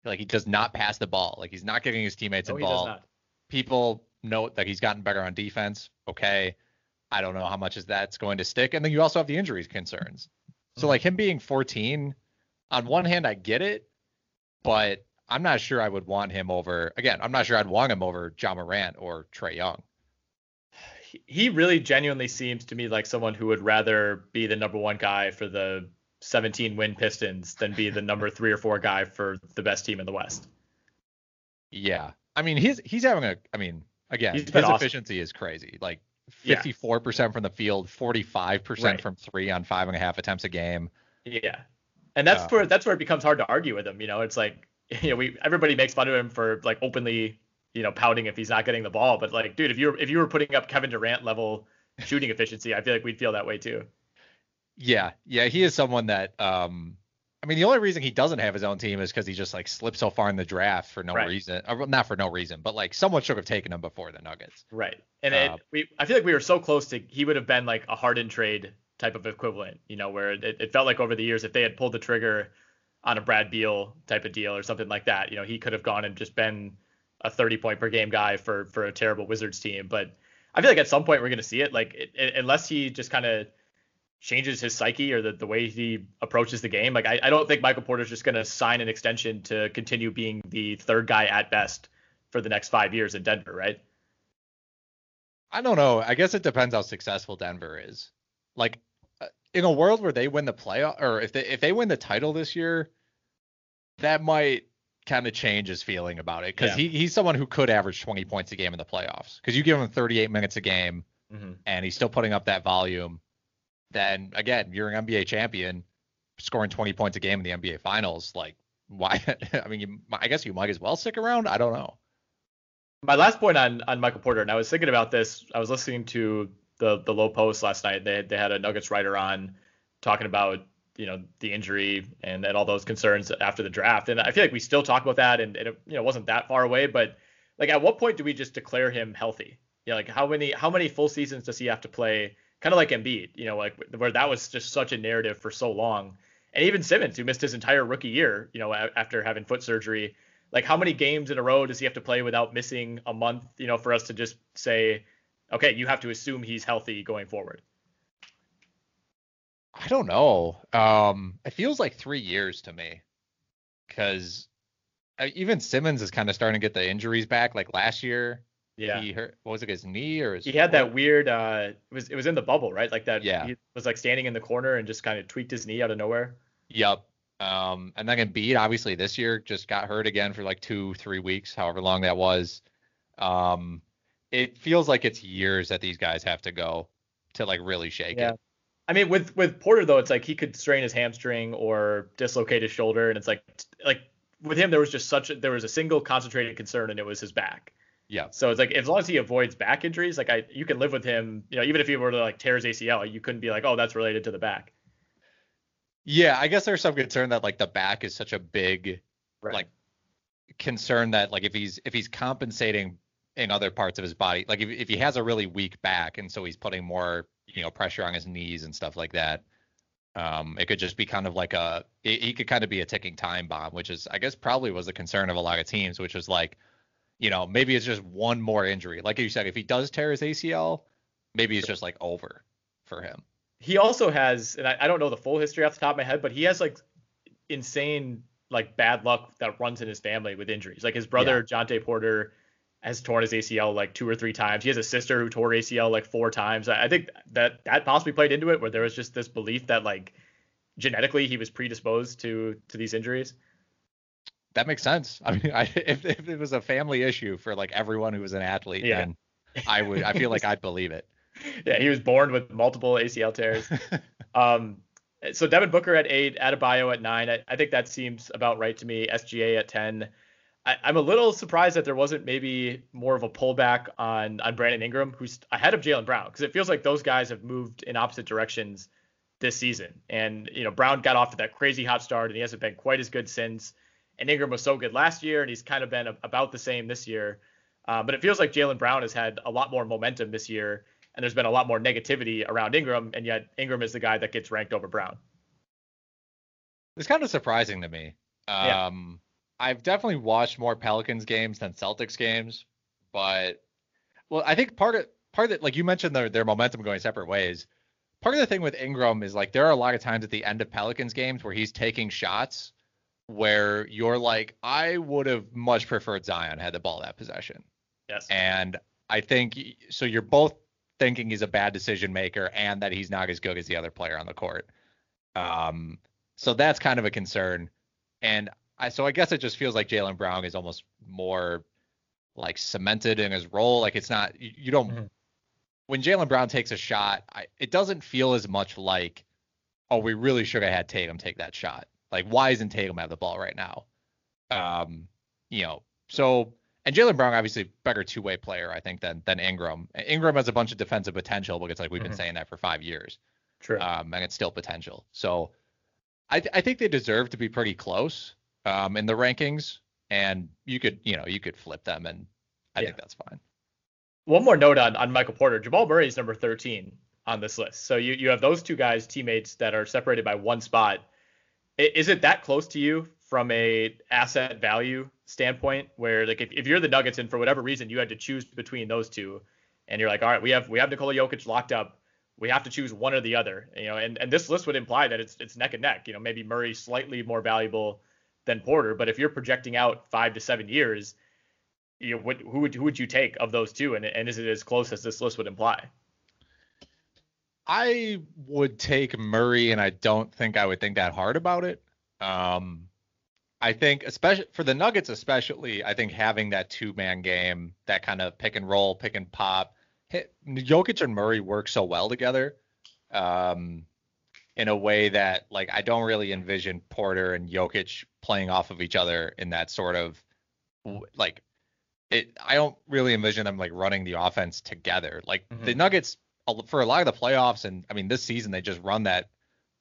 like he does not pass the ball. Like he's not getting his teammates No, a he does not. People note that he's gotten better on defense. Okay, I don't know how much is that's going to stick. And then you also have the injuries concerns. So like him being 14, on one hand I get it, but I'm not sure I would want him over. Again, I'm not sure I'd want him over Ja Morant or Trae Young. he- really genuinely seems to me like someone who would rather be the number one guy for the 17 win Pistons than be the number three or four guy for the best team in the West. Yeah, I mean he's he's having a. I mean again, his awesome. efficiency is crazy. Like Yeah. 54% from the field, 45% Right. from three on five and a half attempts a game. Yeah, and that's Uh, where that's where it becomes hard to argue with him. You know, it's like you know we everybody makes fun of him for like openly you know pouting if he's not getting the ball, but like dude, if you were if you were putting up Kevin Durant level shooting efficiency, I feel like we'd feel that way too. Yeah, yeah, he is someone that. Um, I mean, the only reason he doesn't have his own team is because he just like slipped so far in the draft for no Right. reason. Or, not for no reason, but like someone should have taken him before the Nuggets. Right. And Uh, it, we, I feel like we were so close to, he would have been like a Harden trade type of equivalent, you know, where it, it felt like over the years, if they had pulled the trigger on a Brad Beal type of deal or something like that, you know, he could have gone and just been a 30 point per game guy for, for a terrible Wizards team. But I feel like at some point we're going to see it, like, it- unless he just kind of changes his psyche or the, the way he approaches the game. Like, I, I don't think Michael Porter's just going to sign an extension to continue being the third guy at best for the next five years in Denver, right? I don't know. I guess it depends how successful Denver is. Like uh, in a world where they win the playoff, or if they if they win the title this year, that might kind of change his feeling about it because Yeah. he he's someone who could average 20 points a game in the playoffs because you give him 38 minutes a game Mm-hmm. and he's still putting up that volume. Then again, you're an NBA champion, scoring 20 points a game in the NBA Finals. Like why? I mean, you, I guess you might as well stick around. I don't know. my last point on on Michael Porter, and I was thinking about this. I was listening to the the Lowe Post last night. They they had a Nuggets writer on talking about you know the injury and, and all those concerns after the draft. And I feel like we still talk about that, and, and it you know wasn't that far away. But like, at what point do we just declare him healthy? You know, like how many how many full seasons does he have to play? Kind of like Embiid, you know, like where that was just such a narrative for so long. And even Simmons, who missed his entire rookie year, you know, a- after having foot surgery, like how many games in a row does he have to play without missing a month you know for us to just say okay you have to assume he's healthy going forward I don't know. Um, it feels like three years to me, because even Simmons is kind of starting to get the injuries back. Like last year, Yeah. he hurt. What was it? His knee or his? He had that weird uh it was it was in the bubble, right? Like that Yeah. he was like standing in the corner and just kind of tweaked his knee out of nowhere. Yep. Um, and then Embiid obviously this year just got hurt again for like two, three weeks, however long that was. Um, it feels like it's years that these guys have to go to like really shake Yeah. it. I mean, with with Porter though, it's like he could strain his hamstring or dislocate his shoulder, and it's like like with him there was just such a, there was a single concentrated concern, and it was his back. Yeah. So it's like as long as he avoids back injuries, like I you can live with him. You know, even if he were to like tear his ACL, you couldn't be like, oh, that's related to the back. Yeah, I guess there's some concern that like the back is such a big Right. like concern that like if he's if he's compensating in other parts of his body, like if if he has a really weak back and so he's putting more you know pressure on his knees and stuff like that, um, it could just be kind of like a he could kind of be a ticking time bomb, which is I guess probably was the concern of a lot of teams, which was like, you know, maybe it's just one more injury. Like you said, if he does tear his ACL, maybe it's just like over for him. he also has, and I, I don't know the full history off the top of my head, but he has like insane like bad luck that runs in his family with injuries. Like his brother Jontay Porter has torn his ACL like two or three times. He has a sister who tore ACL like four times. I, I think that that possibly played into it, where there was just this belief that like genetically he was predisposed to to these injuries. That makes sense. I mean, I, if if it was a family issue for like everyone who was an athlete, Yeah. then I would. I feel like I'd believe it. Yeah, he was born with multiple ACL tears. Um, so Devin Booker at eight, Adebayo at nine. I, I think that seems about right to me. SGA at ten. I, I'm a little surprised that there wasn't maybe more of a pullback on on Brandon Ingram, who's ahead of Jaylen Brown, because it feels like those guys have moved in opposite directions this season. And you know, Brown got off to that crazy hot start, and he hasn't been quite as good since. And Ingram was so good last year, and he's kind of been a- about the same this year. Uh, but it feels like Jaylen Brown has had a lot more momentum this year, and there's been a lot more negativity around Ingram, and yet Ingram is the guy that gets ranked over Brown. It's kind of surprising to me. Yeah. Um, I've definitely watched more Pelicans games than Celtics games, but well, I think part of part of it, like you mentioned, their their momentum going separate ways. Part of the thing with Ingram is like there are a lot of times at the end of Pelicans games where he's taking shots where you're like, I would have much preferred Zion had the ball that possession. Yes. And I think so. You're both thinking he's a bad decision maker and that he's not as good as the other player on the court. Um, so that's kind of a concern. And I so I guess it just feels like Jaylen Brown is almost more like cemented in his role. Like it's not you, you don't Mhm. when Jaylen Brown takes a shot, I, it doesn't feel as much like oh we really should have had Tatum take that shot. Like why isn't Tatum have the ball right now? Um, you know, so and Jaylen Brown obviously better two way player I think than than Ingram. Ingram has a bunch of defensive potential, but it's like we've been Mhm. saying that for five years True. um, and it's still potential. So I, th- I think they deserve to be pretty close um, in the rankings, and you could you know you could flip them, and I Yeah. think that's fine. One more note on, on Michael Porter. Jamal Murray is number 13 on this list. So you, you have those two guys, teammates, that are separated by one spot. Is it that close to you from a asset value standpoint where like if, if you're the Nuggets and for whatever reason you had to choose between those two and you're like, all right, we have we have Nikola Jokic locked up. We have to choose one or the other. You know, and, and this list would imply that it's it's neck and neck. You know, maybe Murray slightly more valuable than Porter, but if you're projecting out five to seven years, you know, what, who would who would you take of those two, and and is it as close as this list would imply? I would take Murray, and I don't think I would think that hard about it. Um, I think, especially for the Nuggets, especially, I think having that two man game, that kind of pick and roll, pick and pop, hit, Jokic and Murray work so well together. Um, in a way that like I don't really envision Porter and Jokic playing off of each other in that sort of like it I don't really envision them like running the offense together. Like the Mhm. Nuggets for a lot of the playoffs and I mean this season they just run that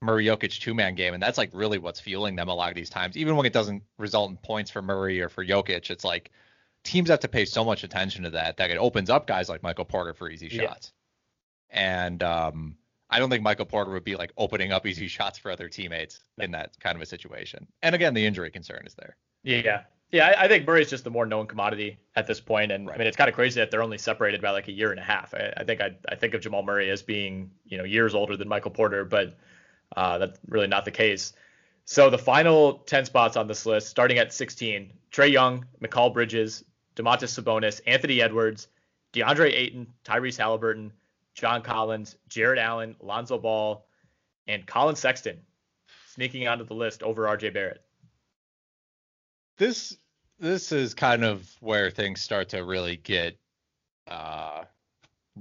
Murray Jokic two man game and that's like really what's fueling them a lot of these times. Even when it doesn't result in points for Murray or for Jokic, it's like teams have to pay so much attention to that that it opens up guys like Michael Porter for easy Yeah. shots. And um I don't think Michael Porter would be like opening up easy shots for other teammates in that kind of a situation. And again, the injury concern is there. Yeah yeah, yeah, I, I think Murray's just the more known commodity at this point, and I mean it's kind of crazy that they're only separated by like a year and a half. I, I think I I think of Jamal Murray as being you know years older than Michael Porter, but Uh, that's really not the case. So the final 10 spots on this list, starting at 16, Trae Young, Mikal Bridges, Domantas Sabonis, Anthony Edwards, DeAndre Ayton, Tyrese Halliburton, John Collins, Jarrett Allen, Lonzo Ball, and Collin Sexton sneaking onto the list over RJ Barrett. This this is kind of where things start to really get uh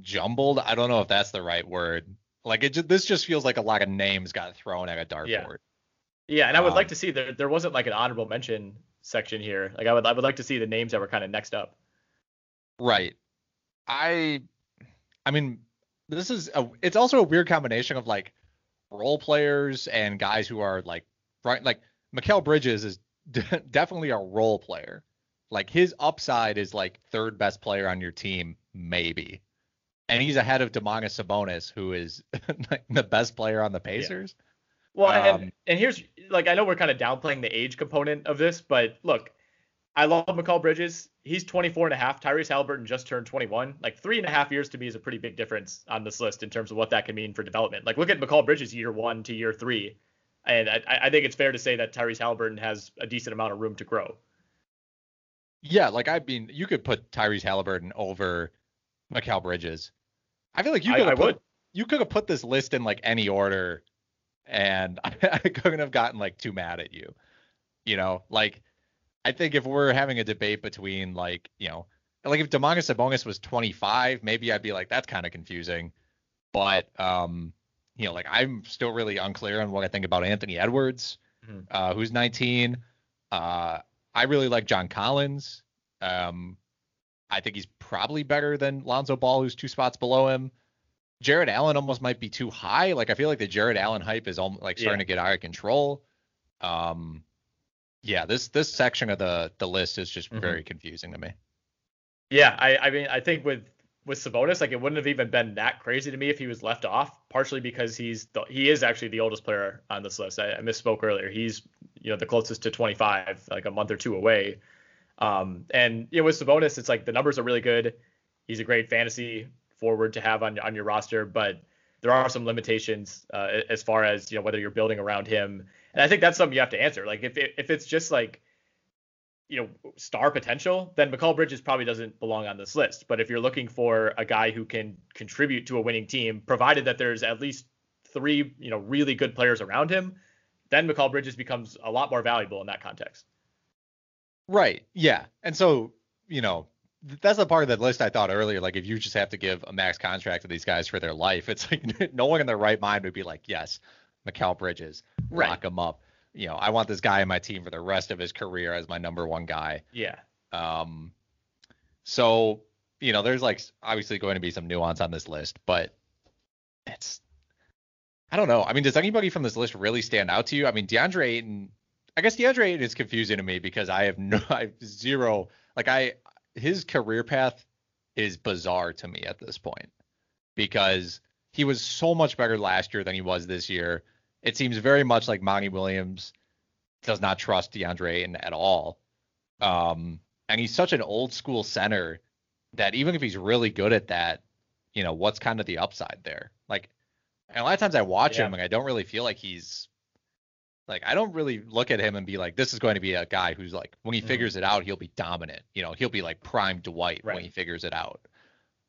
jumbled. I don't know if that's the right word. Like it this just feels like a lot of names got thrown at a dartboard. Yeah. Yeah, and I would Um, like to see there there wasn't like an honorable mention section here. Like I would I would like to see the names that were kind of next up. Right. I I mean this is a it's also a weird combination of like role players and guys who are like right like Mikal Bridges is de- definitely a role player. Like his upside is like third best player on your team maybe. And he's ahead of Domantas Sabonis who is like the best player on the Pacers. Well, Um, and, and here's like I know we're kind of downplaying the age component of this, but look, I love Mikal Bridges. He's 24 and a half. Tyrese Halliburton just turned 21. Like three and a half years to me is a pretty big difference on this list in terms of what that can mean for development. Like look at Mikal Bridges year one to year three, and I, I think it's fair to say that Tyrese Halliburton has a decent amount of room to grow. Yeah, like I mean, you could put Tyrese Halliburton over Mikal Bridges. I feel like you could I have put would. you could have put this list in like any order, and I, couldn't have gotten like too mad at you. You know, like I think if we're having a debate between like you know, like if Domantas Sabonis was 25, maybe I'd be like that's kind of confusing. But um, you know, like I'm still really unclear on what I think about Anthony Edwards, Mhm. uh, who's 19. Uh, I really like John Collins. Um, I think he's probably better than Lonzo Ball, who's two spots below him. Jarrett Allen almost might be too high. Like I feel like the Jarrett Allen hype is almost like starting Yeah. to get out of control. Um, yeah, this this section of the the list is just Mhm. very confusing to me. Yeah, I, I mean, I think with with Sabonis, like it wouldn't have even been that crazy to me if he was left off. Partially because he's the, he is actually the oldest player on this list. I, I misspoke earlier. He's you know the closest to 25, like a month or two away. Um, and you know with Sabonis, it's like the numbers are really good. He's a great fantasy forward to have on on your roster, but there are some limitations uh, as far as you know whether you're building around him. And I think that's something you have to answer. Like if if it's just like you know star potential, then Mikal Bridges probably doesn't belong on this list. But if you're looking for a guy who can contribute to a winning team, provided that there's at least three you know really good players around him, then Mikal Bridges becomes a lot more valuable in that context. Right. Yeah. And so, you know, that's the part of the list I thought earlier. Like, if you just have to give a max contract to these guys for their life, it's like no one in their right mind would be like, yes, Mikal Bridges, Right. lock him up. You know, I want this guy in my team for the rest of his career as my number one guy. Yeah. Um, so, you know, there's like obviously going to be some nuance on this list, but it's, I don't know. I mean, does anybody from this list really stand out to you? I mean, DeAndre Ayton, I guess DeAndre Ayton is confusing to me because I have no, I have zero, like I, his career path is bizarre to me at this point because he was so much better last year than he was this year. It seems very much like Monty Williams does not trust DeAndre Ayton at all. Um, and he's such an old school center that even if he's really good at that, you know, what's kind of the upside there? Like, and a lot of times I watch Yeah. him and I don't really feel like he's like I don't really look at him and be like, this is going to be a guy who's like when he Mhm. figures it out, he'll be dominant. You know, he'll be like prime Dwight when he figures it out.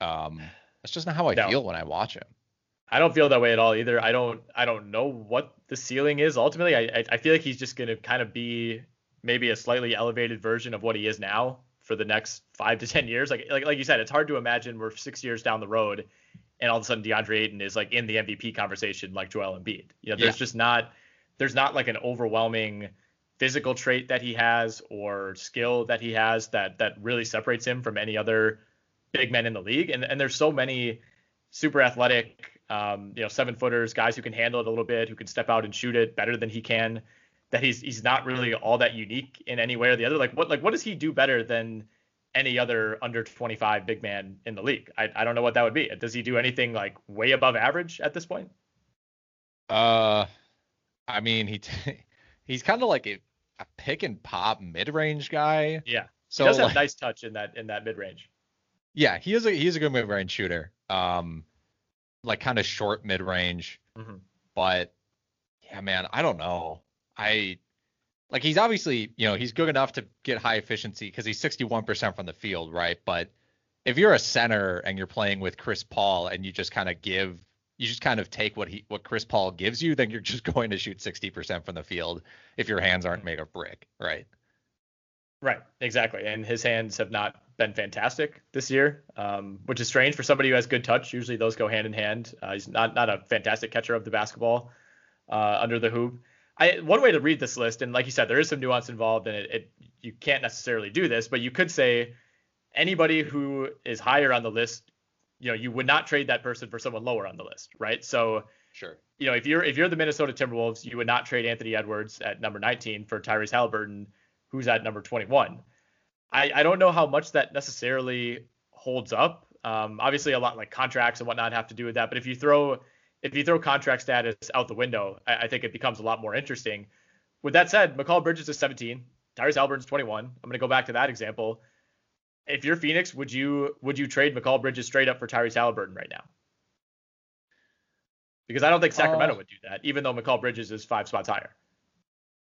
Um, that's just not how I No. feel when I watch him. I don't feel that way at all either. I don't I don't know what the ceiling is ultimately. I I, feel like he's just gonna kind of be maybe a slightly elevated version of what he is now for the next five to ten years. Like like like you said, it's hard to imagine we're six years down the road and all of a sudden DeAndre Ayton is like in the MVP conversation like Joel Embiid. You know, there's Yeah. just not there's not like an overwhelming physical trait that he has or skill that he has that that really separates him from any other big men in the league. And and there's so many super athletic, um, you know, seven footers, guys who can handle it a little bit, who can step out and shoot it better than he can. That he's he's not really all that unique in any way or the other. Like what like what does he do better than any other under 25 big man in the league? I, I don't know what that would be. Does he do anything like way above average at this point? Uh, I mean, he he's kind of like a, a pick and pop mid range guy. Yeah. So he does have like- nice touch in that in that mid range. Yeah, he is a he's a good mid range shooter. Um, like kind of short mid range, Mhm. but Yeah, man, I don't know. I like he's obviously, you know, he's good enough to get high efficiency because he's 61% from the field, right? But if you're a center and you're playing with Chris Paul and you just kind of give you just kind of take what he what Chris Paul gives you, then you're just going to shoot 60% from the field if your hands aren't made of brick, right? Right, exactly. And his hands have not been fantastic this year, um, which is strange for somebody who has good touch. Usually those go hand in hand. Uh, he's not not a fantastic catcher of the basketball uh, under the hoop. I one way to read this list, and like you said, there is some nuance involved, and it, it you can't necessarily do this, but you could say anybody who is higher on the list, you know, you would not trade that person for someone lower on the list, right? So Sure. you know, if you're if you're the Minnesota Timberwolves, you would not trade Anthony Edwards at number 19 for Tyrese Halliburton, who's at number 21. I, I don't know how much that necessarily holds up. Um, obviously, a lot like contracts and whatnot have to do with that. But if you throw if you throw contract status out the window, I, I think it becomes a lot more interesting. With that said, Mikal Bridges is 17, Tyrese Halliburton's 21. I'm going to go back to that example. If you're Phoenix, would you would you trade Mikal Bridges straight up for Tyrese Halliburton right now? Because I don't think Sacramento Uh, would do that, even though Mikal Bridges is five spots higher.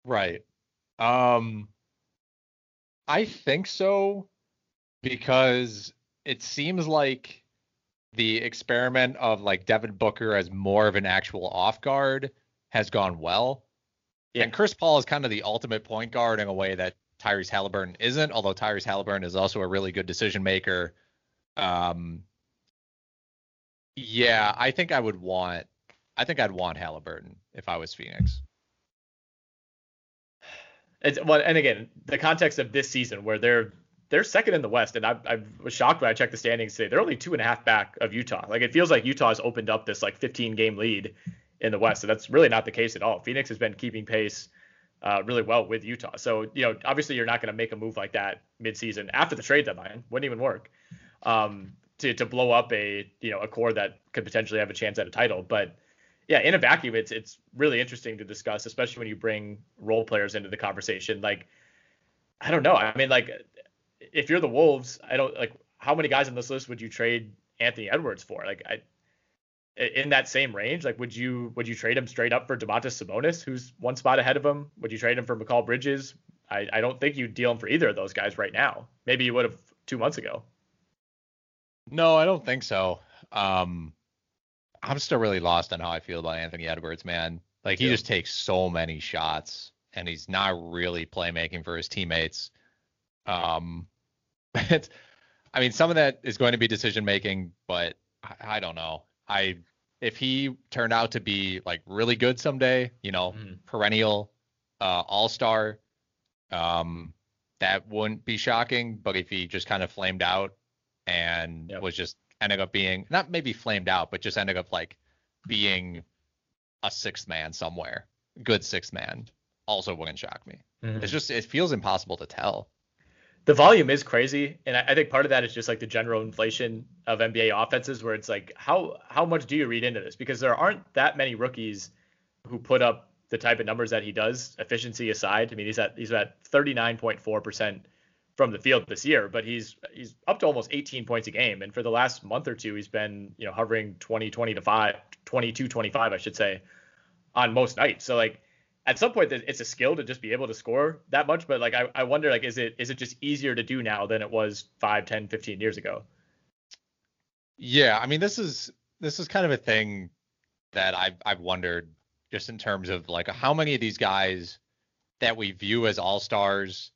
Right. Um I think so because it seems like the experiment of like Devin Booker as more of an actual off guard has gone well. Yeah. And Chris Paul is kind of the ultimate point guard in a way that Tyrese Halliburton isn't, although Tyrese Halliburton is also a really good decision maker. Um yeah, I think I would want I think I'd want Halliburton if I was Phoenix. It's well, and again, the context of this season where they're they're second in the West, and I, I was shocked when I checked the standings today. They're only two and a half back of Utah. Like it feels like Utah has opened up this like 15 game lead in the West, so that's really not the case at all. Phoenix has been keeping pace uh, really well with Utah. So you know, obviously you're not going to make a move like that midseason after the trade deadline. Wouldn't even work um, to to blow up a you know a core that could potentially have a chance at a title, but yeah, in a vacuum, it's it's really interesting to discuss, especially when you bring role players into the conversation. Like, I don't know. I mean, like, if you're the Wolves, I don't like how many guys on this list would you trade Anthony Edwards for? Like, I in that same range, like, would you would you trade him straight up for Domantas Sabonis, who's one spot ahead of him? Would you trade him for Mikal Bridges? I, I don't think you'd deal him for either of those guys right now. Maybe you would have two months ago. No, I don't think so. Um, I'm still really lost on how I feel about Anthony Edwards, man. Like he Yeah. just takes so many shots and he's not really playmaking for his teammates. Um, it's, I mean, some of that is going to be decision making, but I, I don't know. I if he turned out to be like really good someday, you know, Mhm. perennial uh, all star, um, that wouldn't be shocking. But if he just kind of flamed out and Yep. was just ended up being not maybe flamed out, but just ended up like being a sixth man somewhere, good sixth man, also wouldn't shock me. Mm-hmm. It's just it feels impossible to tell. the volume is crazy, and I, I think part of that is just like the general inflation of NBA offenses, where it's like how how much do you read into this? Because there aren't that many rookies who put up the type of numbers that he does, efficiency aside. I mean, he's at he's at 39.4 percent from the field this year, but he's he's up to almost 18 points a game, and for the last month or two, he's been you know hovering 20, 20 to 5, 22, 25, I should say, on most nights. So like at some point it's a skill to just be able to score that much. But like I, I wonder like is it is it just easier to do now than it was 5 10 15 years ago? Yeah, I mean this is this is kind of a thing that I've I've wondered just in terms of like how many of these guys that we view as all stars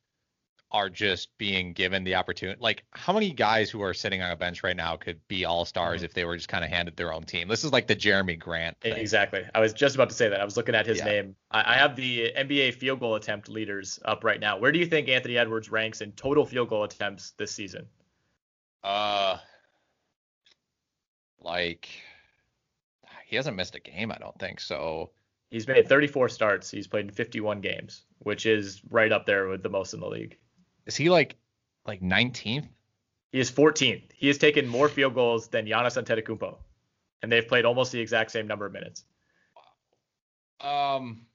are just being given the opportunity. Like how many guys who are sitting on a bench right now could be all stars if they were just kind of handed their own team. This is like the Jerami Grant thing. exactly i was just about to say that i was looking at his Yeah. name I, I have the nba field goal attempt leaders up right now where do you think anthony edwards ranks in total field goal attempts this season Uh, like he hasn't missed a game, I don't think. So he's made 34 starts he's played in 51 games which is right up there with the most in the league is he like like 19th? he is 14th he has taken more field goals than Giannis Antetokounmpo and they've played almost the exact same number of minutes Um,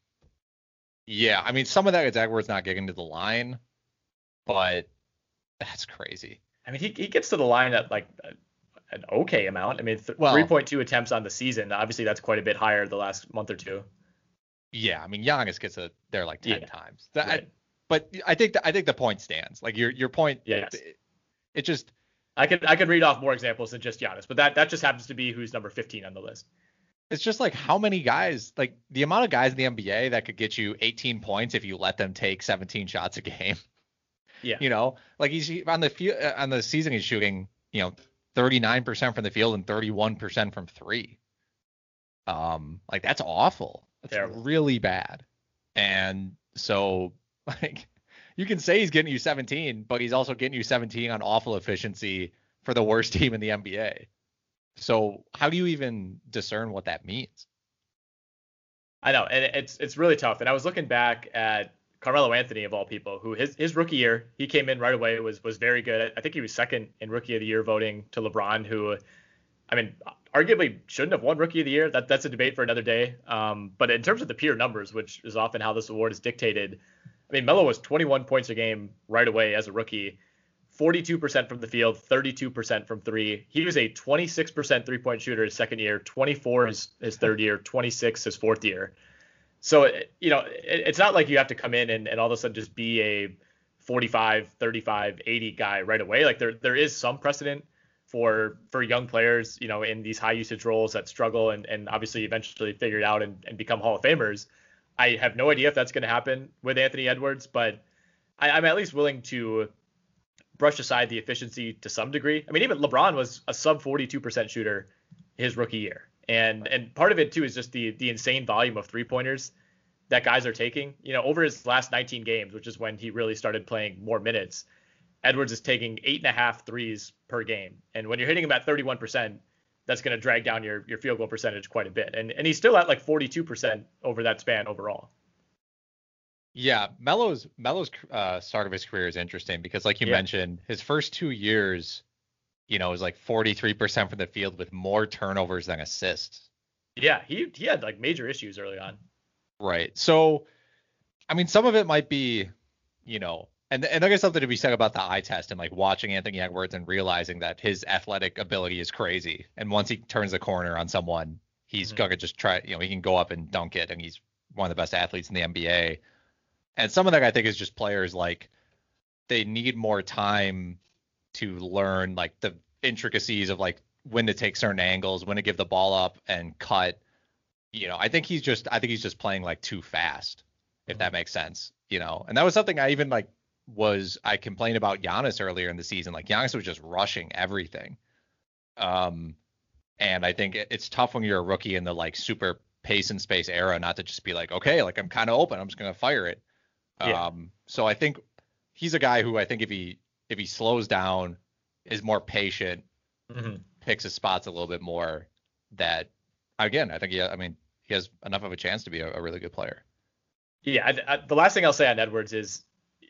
yeah, I mean some of that is Edwards not getting to the line, but that's crazy. I mean, he, he gets to the line at like a- an okay amount. I mean, th- Well- 3.2 attempts on the season. Obviously, that's quite a bit higher the last month or two. Yeah, I mean Giannis gets a there like ten Yeah. times. That, Right. But I think the, I think the point stands. Like your your point. Yes. It, it just I could I could read off more examples than just Giannis, but that that just happens to be who's number 15 on the list. it's just like how many guys like the amount of guys in the NBA that could get you 18 points if you let them take 17 shots a game. Yeah. You know, like he's on the field on the season he's shooting, you know, 39% from the field and 31% from 3. Um like that's awful. That's Terrible. really bad. And so like you can say he's getting you 17, but he's also getting you 17 on awful efficiency for the worst team in the NBA. So how do you even discern what that means? I know, and it's it's really tough. And I was looking back at Carmelo Anthony of all people, who his his rookie year he came in right away was was very good. I think he was second in rookie of the year voting to LeBron, who, I mean, arguably shouldn't have won rookie of the year. That that's a debate for another day. Um, but in terms of the pure numbers, which is often how this award is dictated, I mean, Melo was 21 points a game right away as a rookie. 42% from the field, 32% from three. He was a 26% three point shooter his second year, 24 his, his third year, 26 his fourth year. So, you know, it, it's not like you have to come in and, and all of a sudden just be a 45, 35, 80 guy right away. Like there there is some precedent for for young players, you know, in these high usage roles that struggle and, and obviously eventually figure it out and, and become Hall of Famers. I have no idea if that's going to happen with Anthony Edwards, but I, I'm at least willing to brush aside the efficiency to some degree. I mean, even LeBron was a sub 42% shooter his rookie year. And and part of it too is just the the insane volume of three pointers that guys are taking. You know, over his last 19 games, which is when he really started playing more minutes, Edwards is taking eight and a half threes per game. And when you're hitting at 31%, that's going to drag down your your field goal percentage quite a bit. And and he's still at like 42% over that span overall. Yeah, Melo's Melo's uh, start of his career is interesting because, like you Yeah. mentioned, his first two years, you know, was like 43% from the field with more turnovers than assists. Yeah, he he had like major issues early on. Right. So, I mean, some of it might be, you know, and and there is something to be said about the eye test and like watching Anthony Edwards and realizing that his athletic ability is crazy. And once he turns the corner on someone, he's Mhm. gonna just try. You know, he can go up and dunk it, and he's one of the best athletes in the NBA. And some of that I think is just players like they need more time to learn like the intricacies of like when to take certain angles, when to give the ball up and cut. You know, I think he's just I think he's just playing like too fast, if that makes sense. You know, and that was something I even like was I complained about Giannis earlier in the season. Like Giannis was just rushing everything. Um, and I think it's tough when you're a rookie in the like super pace and space era not to just be like, okay, like I'm kind of open, I'm just gonna fire it. Yeah. Um, so I think he's a guy who I think if he if he slows down, is more patient, Mhm. picks his spots a little bit more, that again, I think he, I mean, he has enough of a chance to be a, a really good player. Yeah, I, I, the last thing I'll say on Edwards is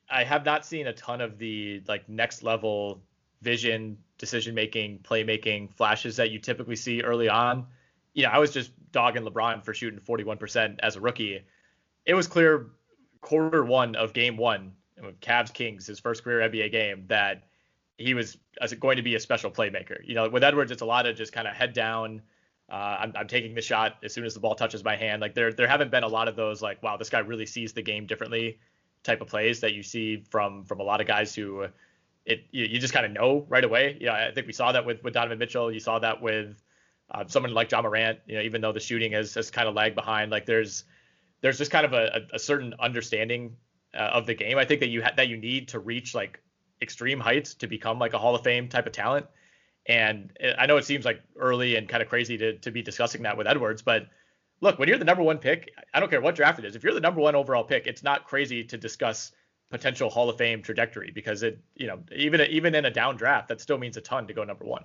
I have not seen a ton of the like next level vision, decision making, playmaking flashes that you typically see early on. You know, I was just dogging LeBron for shooting 41% as a rookie. It was clear quarter one of game one, Cavs Kings, his first career NBA game, that he was going to be a special playmaker. You know, with Edwards, it's a lot of just kind of head down. Uh, I'm, I'm taking the shot as soon as the ball touches my hand. Like there, there haven't been a lot of those like, wow, this guy really sees the game differently type of plays that you see from from a lot of guys who it you, you just kind of know right away. You know, I think we saw that with with Donovan Mitchell. You saw that with uh, someone like John Morant. You know, even though the shooting has has kind of lagged behind, like there's there's just kind of a, a, certain understanding uh, of the game. I think that you ha- that you need to reach like extreme heights to become like a Hall of Fame type of talent. And I know it seems like early and kind of crazy to, to be discussing that with Edwards, but look, when you're the number one pick, I don't care what draft it is. If you're the number one overall pick, it's not crazy to discuss potential Hall of Fame trajectory because it, you know, even even in a down draft, that still means a ton to go number one.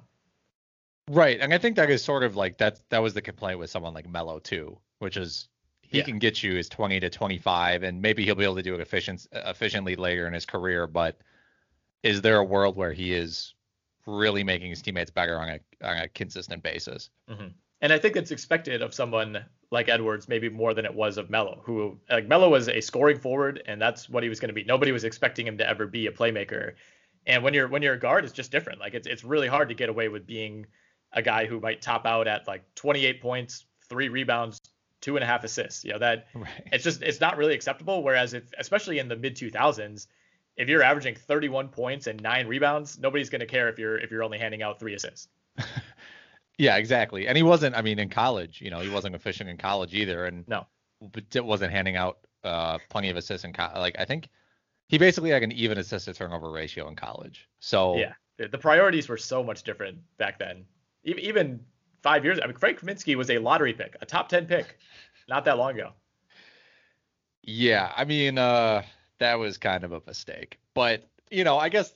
Right, and I think that is sort of like that. That was the complaint with someone like Melo too, which is he Yeah. can get you his 20 to 25, and maybe he'll be able to do it efficient, efficiently later in his career. But is there a world where he is really making his teammates better on a on a consistent basis? Mm-hmm. And I think it's expected of someone like Edwards, maybe more than it was of Melo, who like Melo was a scoring forward, and that's what he was going to be. Nobody was expecting him to ever be a playmaker. And when you're when you're a guard, it's just different. Like it's it's really hard to get away with being a guy who might top out at like 28 points, three rebounds, two and a half assists. You know that Right. it's just it's not really acceptable. Whereas if especially in the mid 2000s, if you're averaging 31 points and nine rebounds, nobody's going to care if you're if you're only handing out three assists. Yeah, exactly. And he wasn't. I mean, in college, you know, he wasn't efficient in college either, and No. but it wasn't handing out uh plenty of assists in college. Like I think he basically had an even assist to turnover ratio in college. So Yeah, the priorities were so much different back then. Even five years. I mean, Frank Kaminsky was a lottery pick, a top 10 pick, not that long ago. Yeah, I mean, uh, that was kind of a mistake. But, you know, I guess,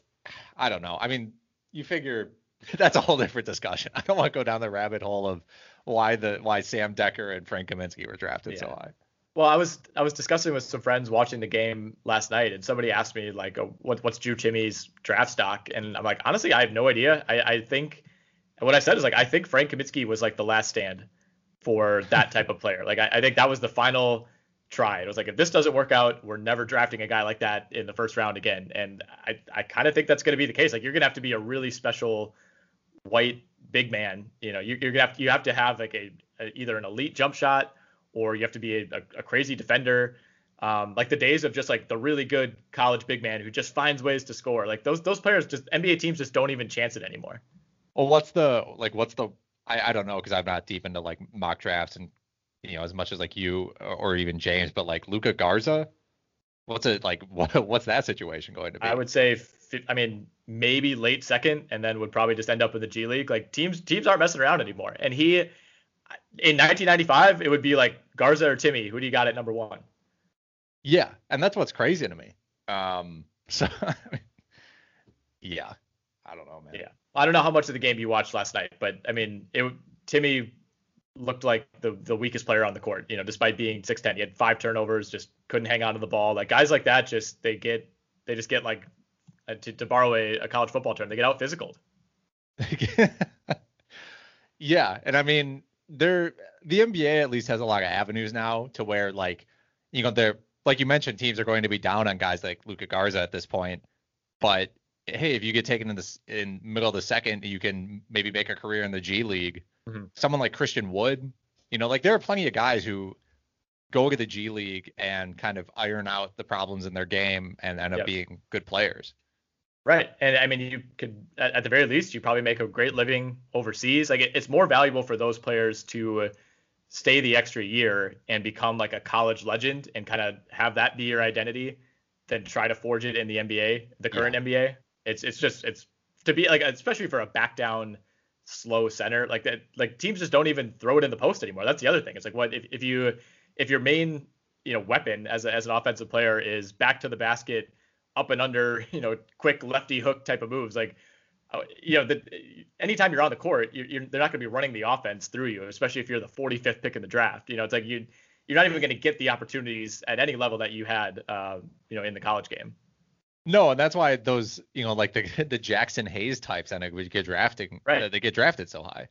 I don't know. I mean, you figure that's a whole different discussion. I don't want to go down the rabbit hole of why the why Sam Dekker and Frank Kaminsky were drafted so Yeah. high. Well, I was I was discussing with some friends watching the game last night, and somebody asked me like, oh, what, "What's Drew Timme's draft stock?" And I'm like, honestly, I have no idea. I, I think what I said is like, I think Frank Kaminsky was like the last stand for that type of player. Like, I, I think that was the final try. It was like, if this doesn't work out, we're never drafting a guy like that in the first round again. And I I kind of think that's going to be the case. Like, you're gonna have to be a really special white big man. You know, you, you're gonna have you have to have like a, a either an elite jump shot or you have to be a, a, crazy defender. Um, like the days of just like the really good college big man who just finds ways to score. Like those those players just NBA teams just don't even chance it anymore. Well, what's the like? What's the? I, I don't know because I'm not deep into like mock drafts and you know as much as like you or, even James, but like Luka Garza, what's it like? What what's that situation going to be? I would say, I mean, maybe late second, and then would probably just end up in the G League. Like teams teams aren't messing around anymore. And he, in 1995, it would be like Garza or Timme. Who do you got at number one? Yeah, and that's what's crazy to me. Um, so yeah, I don't know, man. Yeah. I don't know how much of the game you watched last night, but I mean, it Timme looked like the the weakest player on the court. You know, despite being 6'10, he had five turnovers, just couldn't hang on to the ball. Like guys like that, just they get they just get like uh, to, to borrow a, a college football term, they get out physical. yeah, and I mean, there the NBA at least has a lot of avenues now to where like you know they're like you mentioned teams are going to be down on guys like Luka Garza at this point, but hey, if you get taken in the in middle of the second, you can maybe make a career in the G League. Mhm. Someone like Christian Wood, you know, like there are plenty of guys who go to the G League and kind of iron out the problems in their game and end up Yep. being good players. Right. And I mean, you could, at, at the very least, you probably make a great living overseas. Like, it, it's more valuable for those players to stay the extra year and become like a college legend and kind of have that be your identity than try to forge it in the NBA, the current NBA. It's, it's just, it's to be like, especially for a back down, slow center, like that, like teams just don't even throw it in the post anymore. That's the other thing. It's like, what if, if you, if your main, you know, weapon as, a, as an offensive player is back to the basket, up and under, you know, quick lefty hook type of moves. Like, uh, you know, the, anytime you're on the court, you're, you're, they're not going to be running the offense through you, especially if you're the 45th pick in the draft. You know, it's like you you're not even going to get the opportunities at any level that you had, uh, you know, in the college game. No, and that's why those, you know, like the the Jaxson Hayes types and would get drafting, Right. uh, they get drafted so high.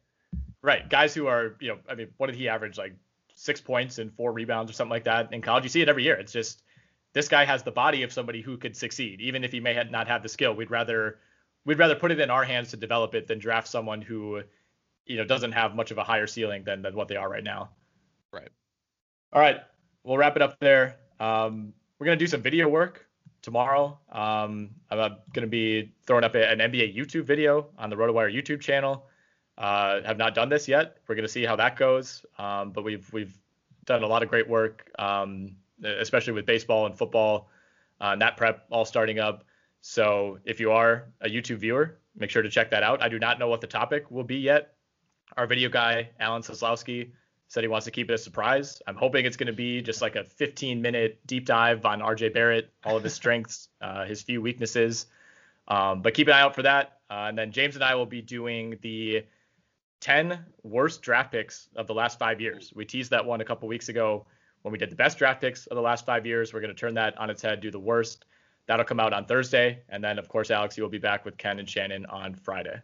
Right, guys who are, you know, I mean, what did he average? Like six points and four rebounds or something like that in college. You see it every year. It's just this guy has the body of somebody who could succeed, even if he may not have the skill. We'd rather we'd rather put it in our hands to develop it than draft someone who, you know, doesn't have much of a higher ceiling than than what they are right now. Right. All right, we'll wrap it up there. Um, we're gonna do some video work tomorrow. Um, I'm uh, gonna be throwing up an NBA YouTube video on the RotoWire YouTube channel. Uh, have not done this yet. We're gonna see how that goes. Um, but we've we've done a lot of great work, um, especially with baseball and football. Uh, that prep all starting up. So if you are a YouTube viewer, make sure to check that out. I do not know what the topic will be yet. Our video guy, Alan Soslowski, said he wants to keep it a surprise. I'm hoping it's going to be just like a 15 minute deep dive on RJ Barrett, all of his strengths, uh, his few weaknesses. Um, but keep an eye out for that. Uh, and then James and I will be doing the 10 worst draft picks of the last five years. We teased that one a couple weeks ago when we did the best draft picks of the last five years. We're going to turn that on its head, do the worst. That'll come out on Thursday. And then, of course, Alex, you will be back with Ken and Shannon on Friday.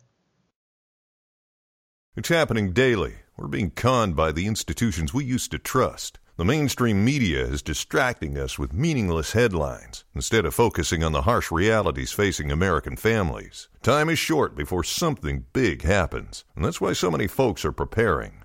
It's happening daily. We're being conned by the institutions we used to trust. The mainstream media is distracting us with meaningless headlines instead of focusing on the harsh realities facing American families. Time is short before something big happens, and that's why so many folks are preparing.